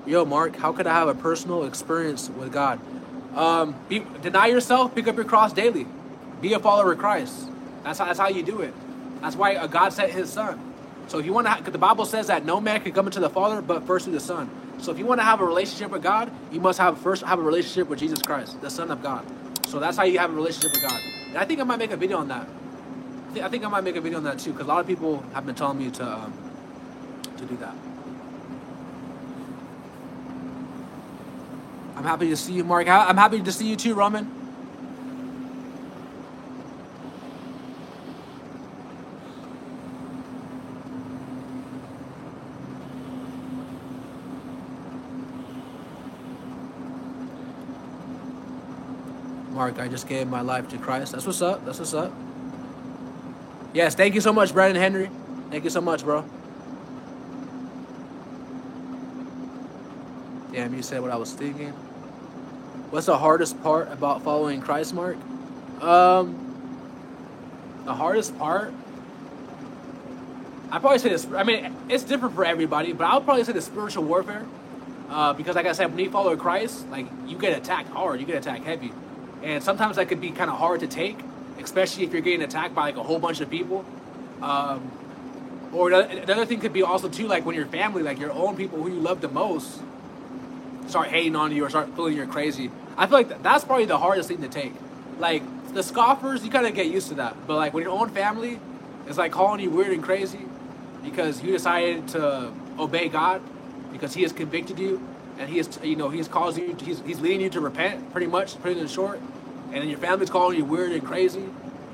Yo, Mark, how could I have a personal experience with God? Um, be, deny yourself, pick up your cross daily. Be a follower of Christ. That's how, that's how you do it. That's why uh, God sent His Son. So if you want to, the Bible says that no man can come into the Father but first through the Son. So if you want to have a relationship with God, you must have first have a relationship with Jesus Christ, the Son of God. So that's how you have a relationship with God. And I think I might make a video on that. I think I, think I might make a video on that too, because a lot of people have been telling me to um, to do that. I'm happy to see you, Mark. I'm happy to see you too, Roman. Mark, I just gave my life to Christ. That's what's up. That's what's up. Yes, thank you so much, Brandon Henry. Thank you so much, bro. Damn, you said what I was thinking. What's the hardest part about following Christ, Mark? Um, the hardest part, I probably say this. I mean, it's different for everybody, but I'll probably say the spiritual warfare, uh, because like I said, when you follow Christ, like you get attacked hard, you get attacked heavy, and sometimes that could be kind of hard to take, especially if you're getting attacked by like a whole bunch of people. Um, or another thing could be also too, like when your family, like your own people who you love the most, start hating on you or start feeling you're crazy. I feel like that's probably the hardest thing to take. Like the scoffers, you kind of get used to that. But like when your own family is like calling you weird and crazy because you decided to obey God because He has convicted you and He is, you know, He has caused you, he's, he's leading you to repent, pretty much, putting it short. And then your family's calling you weird and crazy.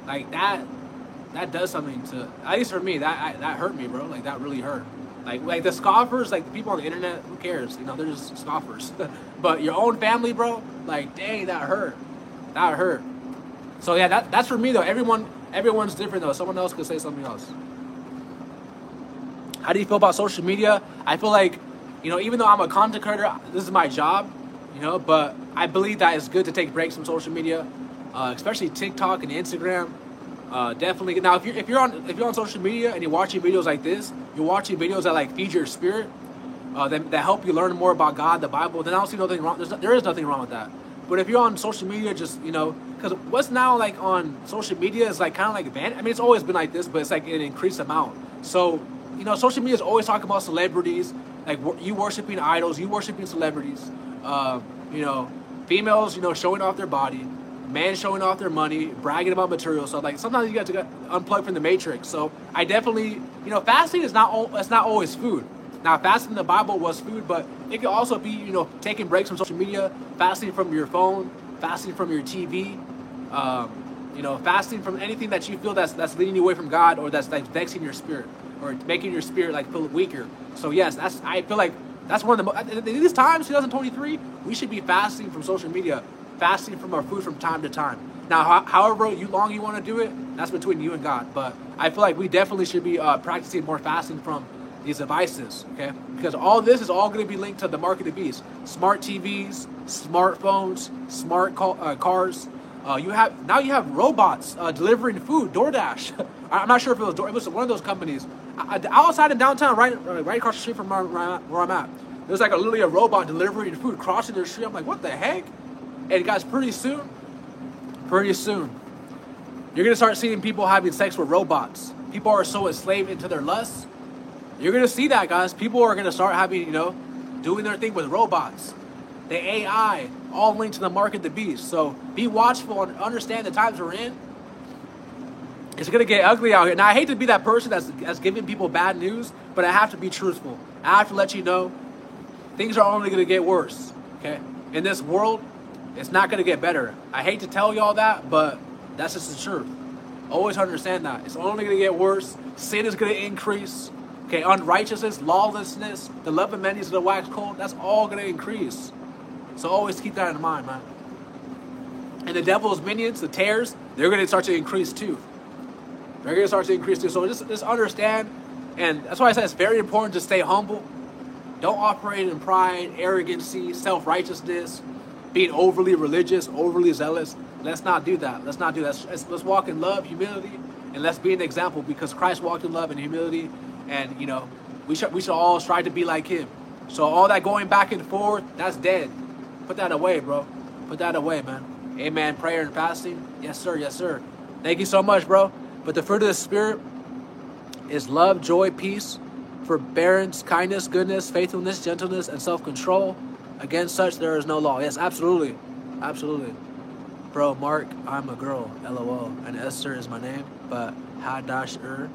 like that that does something to at least for me that I, that hurt me bro like that really hurt like like the scoffers like the people on the internet who cares? You know they're just scoffers. But your own family bro like dang that hurt. That hurt. So yeah that, that's for me though. Everyone everyone's different though. Someone else could say something else. How do you feel about social media? I feel like you know even though i'm a content creator this is my job you know but i believe that it's good to take breaks from social media uh, especially tiktok and instagram uh, definitely. Now, if you're if you're on if you're on social media and you're watching videos like this, you're watching videos that like feed your spirit, uh, that, that help you learn more about God, the Bible. Then I don't see nothing wrong. There's no, there is nothing wrong with that. But if you're on social media, just you know, because what's now like on social media is like kind of like van. I mean, it's always been like this, but it's like an increased amount. So you know, social media is always talking about celebrities, like you worshiping idols, you worshiping celebrities. Uh, you know, females, you know, showing off their body man showing off their money, bragging about material. So like sometimes you got to unplug from the matrix. So I definitely, you know, fasting is not it's not always food. Now fasting in the Bible was food, but it could also be you know taking breaks from social media, fasting from your phone, fasting from your TV, um, you know, fasting from anything that you feel that's that's leading you away from God or that's like vexing your spirit or making your spirit like feel weaker. So yes, that's I feel like that's one of the in these times 2023 we should be fasting from social media fasting from our food from time to time. Now, however you long you want to do it, that's between you and God. But I feel like we definitely should be uh, practicing more fasting from these devices, okay? Because all this is all going to be linked to the mark of beast: smart TVs, smartphones, smart uh, cars. Uh, you have now you have robots uh, delivering food, DoorDash. I'm not sure if it was Door, it was one of those companies outside in downtown, right right across the street from where, where I'm at. There's like a, literally a robot delivering food crossing the street. I'm like, what the heck? And guys, pretty soon, pretty soon, you're gonna start seeing people having sex with robots. People are so enslaved into their lusts. You're gonna see that, guys. People are gonna start having, you know, doing their thing with robots. The AI, all linked to the mark of the beast. So be watchful and understand the times we're in. It's gonna get ugly out here. Now I hate to be that person that's, that's giving people bad news, but I have to be truthful. I have to let you know things are only gonna get worse. Okay? In this world, it's not going to get better. I hate to tell y'all that, but that's just the truth. Always understand that. It's only going to get worse. Sin is going to increase. Okay, unrighteousness, lawlessness, the love of many is the wax cold. That's all going to increase. So always keep that in mind, man. And the devil's minions, the tares, they're going to start to increase too. They're going to start to increase too. So just, just understand. And that's why I said it's very important to stay humble. Don't operate in pride, arrogancy, self righteousness being overly religious, overly zealous. Let's not do that. Let's not do that. Let's, let's walk in love, humility, and let's be an example because Christ walked in love and humility, and you know we should we should all strive to be like Him. So all that going back and forth, that's dead. Put that away, bro. Put that away, man. Amen. Prayer and fasting. Yes, sir. Yes, sir. Thank you so much, bro. But the fruit of the Spirit is love, joy, peace, forbearance, kindness, goodness, faithfulness, gentleness, and self control. Against such there is no law. Yes, absolutely. Absolutely. Bro, Mark, I'm a girl. LOL. And Esther is my name. But Hadashur,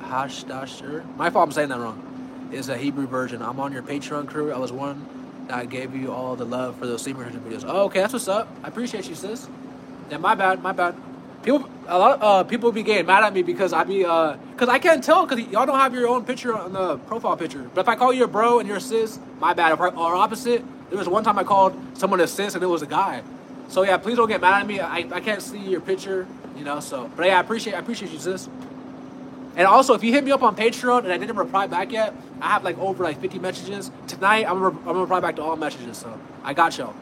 Hashdashur, my fault I'm saying that wrong, is a Hebrew version. I'm on your Patreon crew. I was one that gave you all the love for those Seymour videos. Oh, okay, that's what's up. I appreciate you, sis. Yeah, my bad, my bad. People, a lot of uh, people be getting mad at me because I be, uh, cause I can't tell because y'all don't have your own picture on the profile picture. But if I call you a bro and you're a sis, my bad. Or, or opposite, there was one time I called someone a sis and it was a guy. So yeah, please don't get mad at me. I, I can't see your picture, you know. So, but yeah, I appreciate I appreciate you, sis. And also, if you hit me up on Patreon and I didn't reply back yet, I have like over like 50 messages tonight. I'm gonna, I'm gonna reply back to all messages. So I got y'all.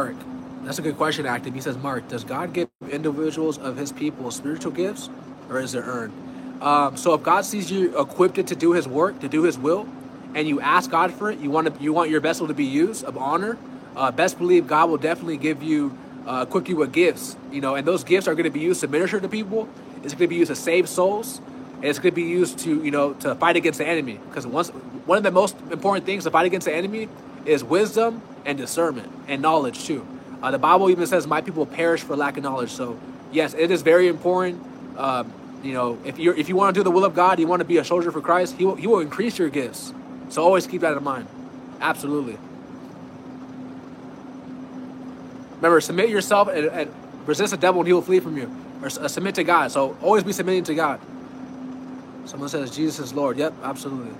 Mark, that's a good question, Active. He says, Mark, does God give individuals of his people spiritual gifts or is it earned? Um, so if God sees you equipped to do his work, to do his will, and you ask God for it, you want to, you want your vessel to be used of honor, uh, best believe God will definitely give you, uh, equip you with gifts, you know, and those gifts are going to be used to minister to people. It's going to be used to save souls. And it's going to be used to, you know, to fight against the enemy. Because once, one of the most important things to fight against the enemy is wisdom and discernment and knowledge too. Uh, the Bible even says, "My people perish for lack of knowledge." So, yes, it is very important. Um, you know, if you if you want to do the will of God, you want to be a soldier for Christ, He will, He will increase your gifts. So always keep that in mind. Absolutely. Remember, submit yourself and, and resist the devil, and he will flee from you. Or uh, submit to God. So always be submitting to God. Someone says Jesus is Lord. Yep, absolutely.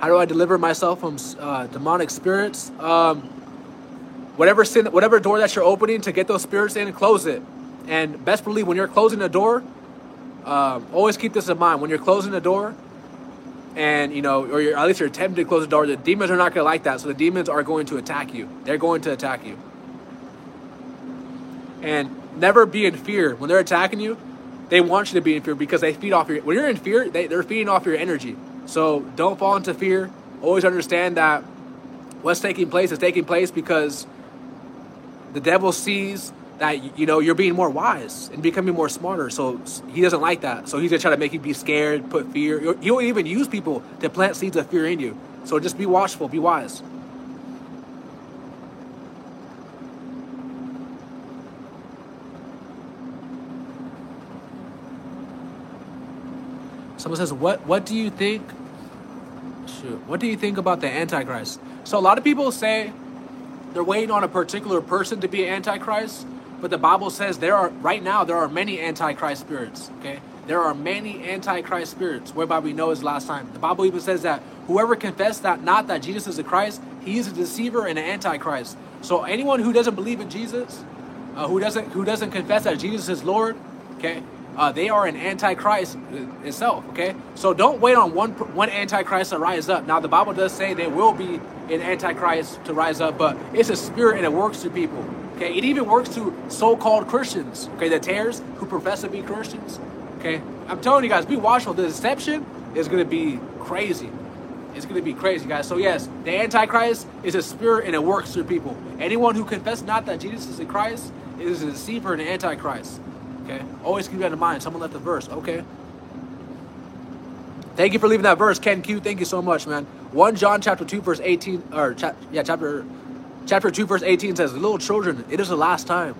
How do I deliver myself from uh, demonic spirits? Um, whatever sin, whatever door that you're opening to get those spirits in, close it. And best believe when you're closing the door, um, always keep this in mind. When you're closing the door, and you know, or at least you're attempting to close the door, the demons are not going to like that. So the demons are going to attack you. They're going to attack you. And never be in fear when they're attacking you. They want you to be in fear because they feed off your. When you're in fear, they, they're feeding off your energy. So don't fall into fear. Always understand that what's taking place is taking place because the devil sees that you know you're being more wise and becoming more smarter. So he doesn't like that. So he's gonna try to make you be scared, put fear. He'll even use people to plant seeds of fear in you. So just be watchful, be wise. Someone says, "What? What do you think? Shoot, what do you think about the Antichrist?" So a lot of people say they're waiting on a particular person to be an Antichrist but the Bible says there are right now there are many antichrist spirits. Okay, there are many antichrist spirits whereby we know is last time. The Bible even says that whoever confesses that not that Jesus is the Christ, he is a deceiver and an antichrist. So anyone who doesn't believe in Jesus, uh, who doesn't who doesn't confess that Jesus is Lord, okay, uh, they are an antichrist itself. Okay, so don't wait on one one antichrist to rise up. Now the Bible does say there will be an antichrist to rise up, but it's a spirit and it works through people. Okay, it even works to so-called Christians. Okay, the tares who profess to be Christians. Okay, I'm telling you guys, be watchful. The deception is going to be crazy. It's going to be crazy, guys. So yes, the Antichrist is a spirit and it works through people. Anyone who confesses not that Jesus is the Christ is a deceiver and an Antichrist. Okay, always keep that in mind. Someone left the verse. Okay. Thank you for leaving that verse, Ken Q. Thank you so much, man. One John chapter two verse eighteen, or cha- yeah, chapter Chapter 2, verse 18 says, Little children, it is the last time.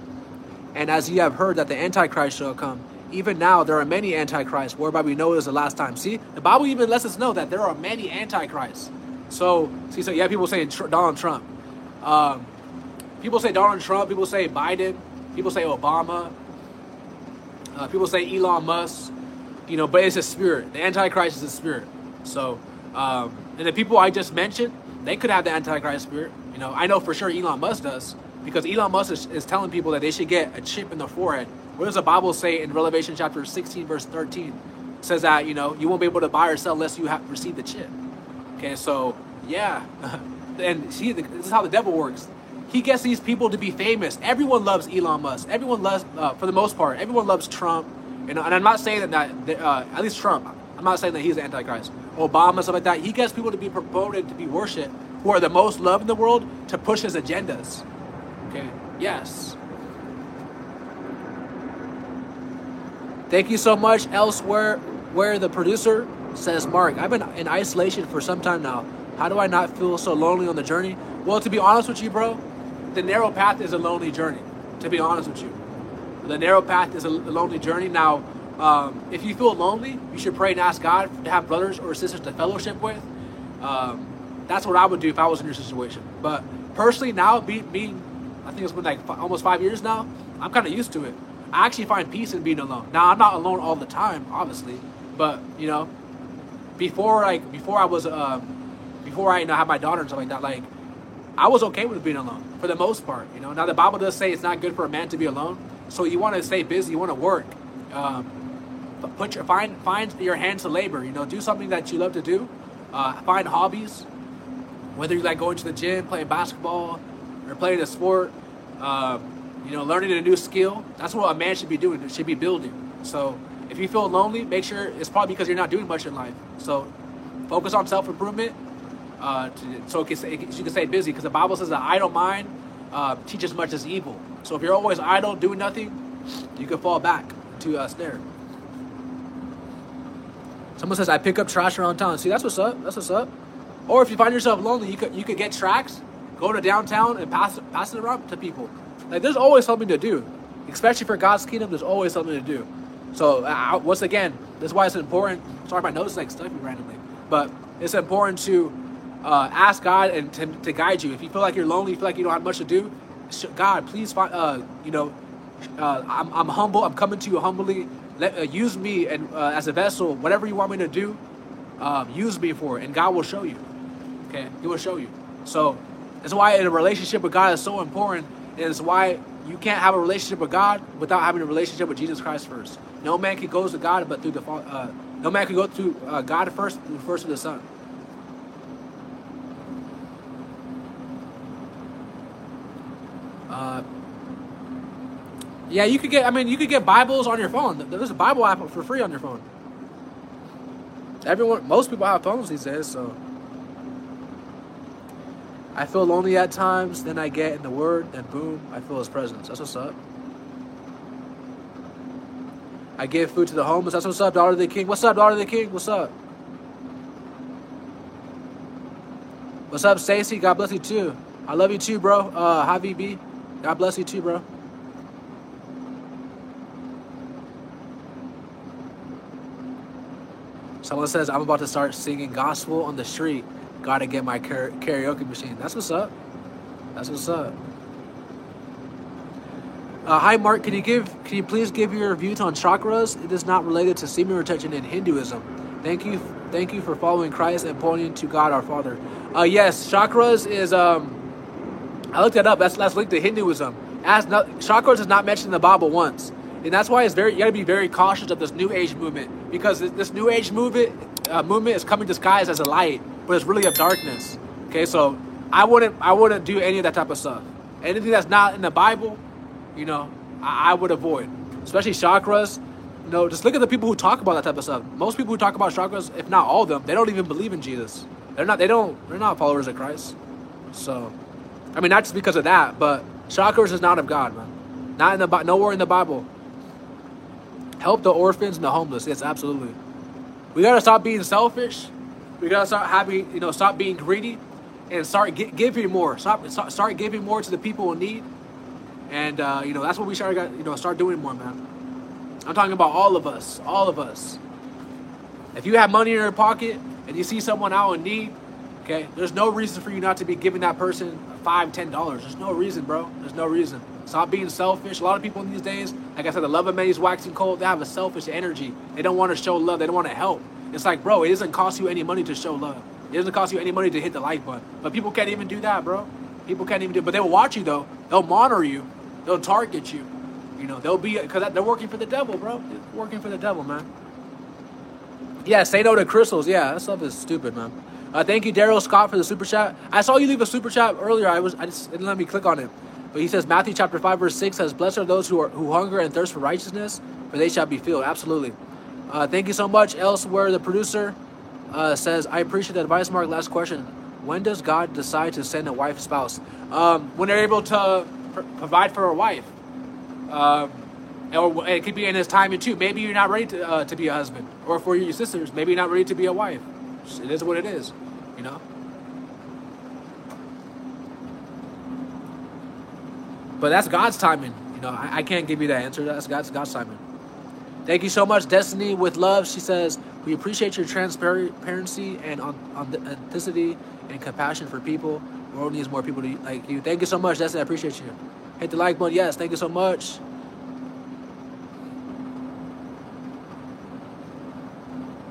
And as ye have heard that the Antichrist shall come, even now there are many Antichrists, whereby we know it is the last time. See, the Bible even lets us know that there are many Antichrists. So, see, so yeah, people saying Tr- Donald Trump. Um, people say Donald Trump, people say Biden, people say Obama, uh, people say Elon Musk, you know, but it's a spirit. The Antichrist is a spirit. So, um, and the people I just mentioned, they could have the Antichrist spirit. You know, I know for sure Elon Musk does because Elon Musk is, is telling people that they should get a chip in the forehead. What does the Bible say in Revelation chapter 16, verse 13? It says that, you know, you won't be able to buy or sell unless you have received the chip. Okay, so yeah. and see, this is how the devil works. He gets these people to be famous. Everyone loves Elon Musk. Everyone loves, uh, for the most part, everyone loves Trump. Know, and I'm not saying that, that uh, at least Trump, I'm not saying that he's the Antichrist. Obama, stuff like that. He gets people to be promoted, to be worshipped who are the most loved in the world to push his agendas. Okay, yes. Thank you so much. Elsewhere, where the producer says, Mark, I've been in isolation for some time now. How do I not feel so lonely on the journey? Well, to be honest with you, bro, the narrow path is a lonely journey. To be honest with you, the narrow path is a lonely journey. Now, um, if you feel lonely, you should pray and ask God to have brothers or sisters to fellowship with. Um, that's what I would do if I was in your situation. But personally, now being, I think it's been like almost five years now. I'm kind of used to it. I actually find peace in being alone. Now I'm not alone all the time, obviously, but you know, before like before I was uh, before I you know had my daughter and stuff like that, like I was okay with being alone for the most part. You know, now the Bible does say it's not good for a man to be alone. So you want to stay busy, you want to work, um, put your find find your hands to labor. You know, do something that you love to do. Uh, find hobbies whether you like going to the gym, playing basketball, or playing a sport, um, you know, learning a new skill. That's what a man should be doing. Should be building. So if you feel lonely, make sure it's probably because you're not doing much in life. So focus on self improvement. Uh, so it can, you can stay busy because the Bible says that idle mind uh, teaches much as evil. So if you're always idle, doing nothing, you can fall back to a snare. Someone says I pick up trash around town. See, that's what's up. That's what's up. Or if you find yourself lonely, you could you could get tracts, go to downtown and pass it, pass it around to people. Like there's always something to do, especially for God's kingdom. There's always something to do. So uh, once again, that's why it's important. Sorry, my nose like stuffy randomly, but it's important to uh, ask God and to, to, guide you. If you feel like you're lonely, you feel like you don't have much to do, God, please find. Uh, you know, uh, I'm, I'm humble. I'm coming to you humbly. Let uh, use me and uh, as a vessel, whatever you want me to do, um, use me for it, and God will show you. Okay, He will show you. So that's why in a relationship with God is so important, and it's why you can't have a relationship with God without having a relationship with Jesus Christ first. No man can go to God but through the uh, no man can go through uh, God first through first of the Son. Uh, yeah, you could get. I mean, you could get Bibles on your phone. There's a Bible app for free on your phone. Everyone, most people have phones these days, so. I feel lonely at times, then I get in the Word, and boom, I feel His presence. That's what's up. I give food to the homeless. That's what's up, daughter of the King. What's up, daughter of the King? What's up? What's up, Stacy? God bless you too. I love you too, bro. Uh, Javi B. God bless you too, bro. Someone says, I'm about to start singing gospel on the street. Gotta get my karaoke machine. That's what's up. That's what's up. Uh, hi, Mark. Can you give? Can you please give your views on chakras? It is not related to semen retention in Hinduism. Thank you. Thank you for following Christ and pointing to God our Father. Uh, yes, chakras is. Um, I looked that up. That's that's linked to Hinduism. As no, chakras is not mentioned in the Bible once, and that's why it's very. You got to be very cautious of this New Age movement because this New Age movement uh, movement is coming disguised as a light, but it's really of darkness. Okay, so I wouldn't I wouldn't do any of that type of stuff. Anything that's not in the Bible, you know, I, I would avoid, especially chakras. You know, just look at the people who talk about that type of stuff. Most people who talk about chakras, if not all of them, they don't even believe in Jesus. They're not. They don't. They're not followers of Christ. So, I mean, not just because of that, but chakras is not of God, man. Not in the nowhere in the Bible. Help the orphans and the homeless. Yes, absolutely. We gotta stop being selfish. We gotta start having, you know, stop being greedy, and start giving more. Stop, start giving more to the people in need. And uh, you know that's what we start, you know, start doing more, man. I'm talking about all of us, all of us. If you have money in your pocket and you see someone out in need, okay, there's no reason for you not to be giving that person five, ten dollars. There's no reason, bro. There's no reason. Stop being selfish. A lot of people in these days, like I said, the love of many is waxing cold. They have a selfish energy. They don't want to show love. They don't want to help. It's like, bro, it doesn't cost you any money to show love. It doesn't cost you any money to hit the like button. But people can't even do that, bro. People can't even do. But they will watch you though. They'll monitor you. They'll target you. You know, they'll be because they're working for the devil, bro. They're working for the devil, man. Yeah, say no to crystals. Yeah, that stuff is stupid, man. Uh, thank you, Daryl Scott, for the super chat. I saw you leave a super chat earlier. I was, I just didn't let me click on it. But he says Matthew chapter five verse six says, "Blessed are those who are who hunger and thirst for righteousness, for they shall be filled." Absolutely. Uh, thank you so much. Elsewhere, the producer uh, says, "I appreciate the advice, Mark." Last question: When does God decide to send a wife spouse? Um, when they're able to pr- provide for a wife. Um, or it could be in his timing too. Maybe you're not ready to, uh, to be a husband, or for your sisters, maybe you're not ready to be a wife. It is what it is, you know. But that's God's timing. You know, I, I can't give you that answer. That's God's God's timing. Thank you so much, Destiny. With love, she says, we appreciate your transparency and authenticity and compassion for people. The world needs more people to, like you. Thank you so much, Destiny. I appreciate you. Hit the like button. Yes, thank you so much.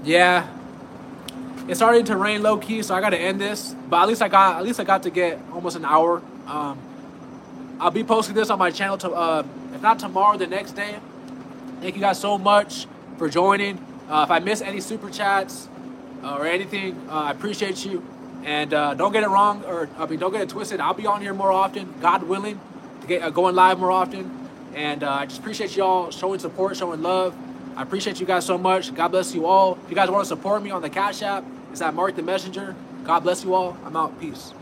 Yeah, it's starting to rain low key, so I gotta end this. But at least I got at least I got to get almost an hour. Um, I'll be posting this on my channel to uh, if not tomorrow, the next day. Thank you guys so much for joining. Uh, if I miss any super chats uh, or anything, uh, I appreciate you. And uh, don't get it wrong, or I mean, don't get it twisted. I'll be on here more often, God willing, to get going live more often. And I just appreciate y'all showing support, showing love. I appreciate you guys so much. God bless you all. If you guys want to support me on the Cash App, it's at Mark the Messenger. God bless you all. I'm out. Peace.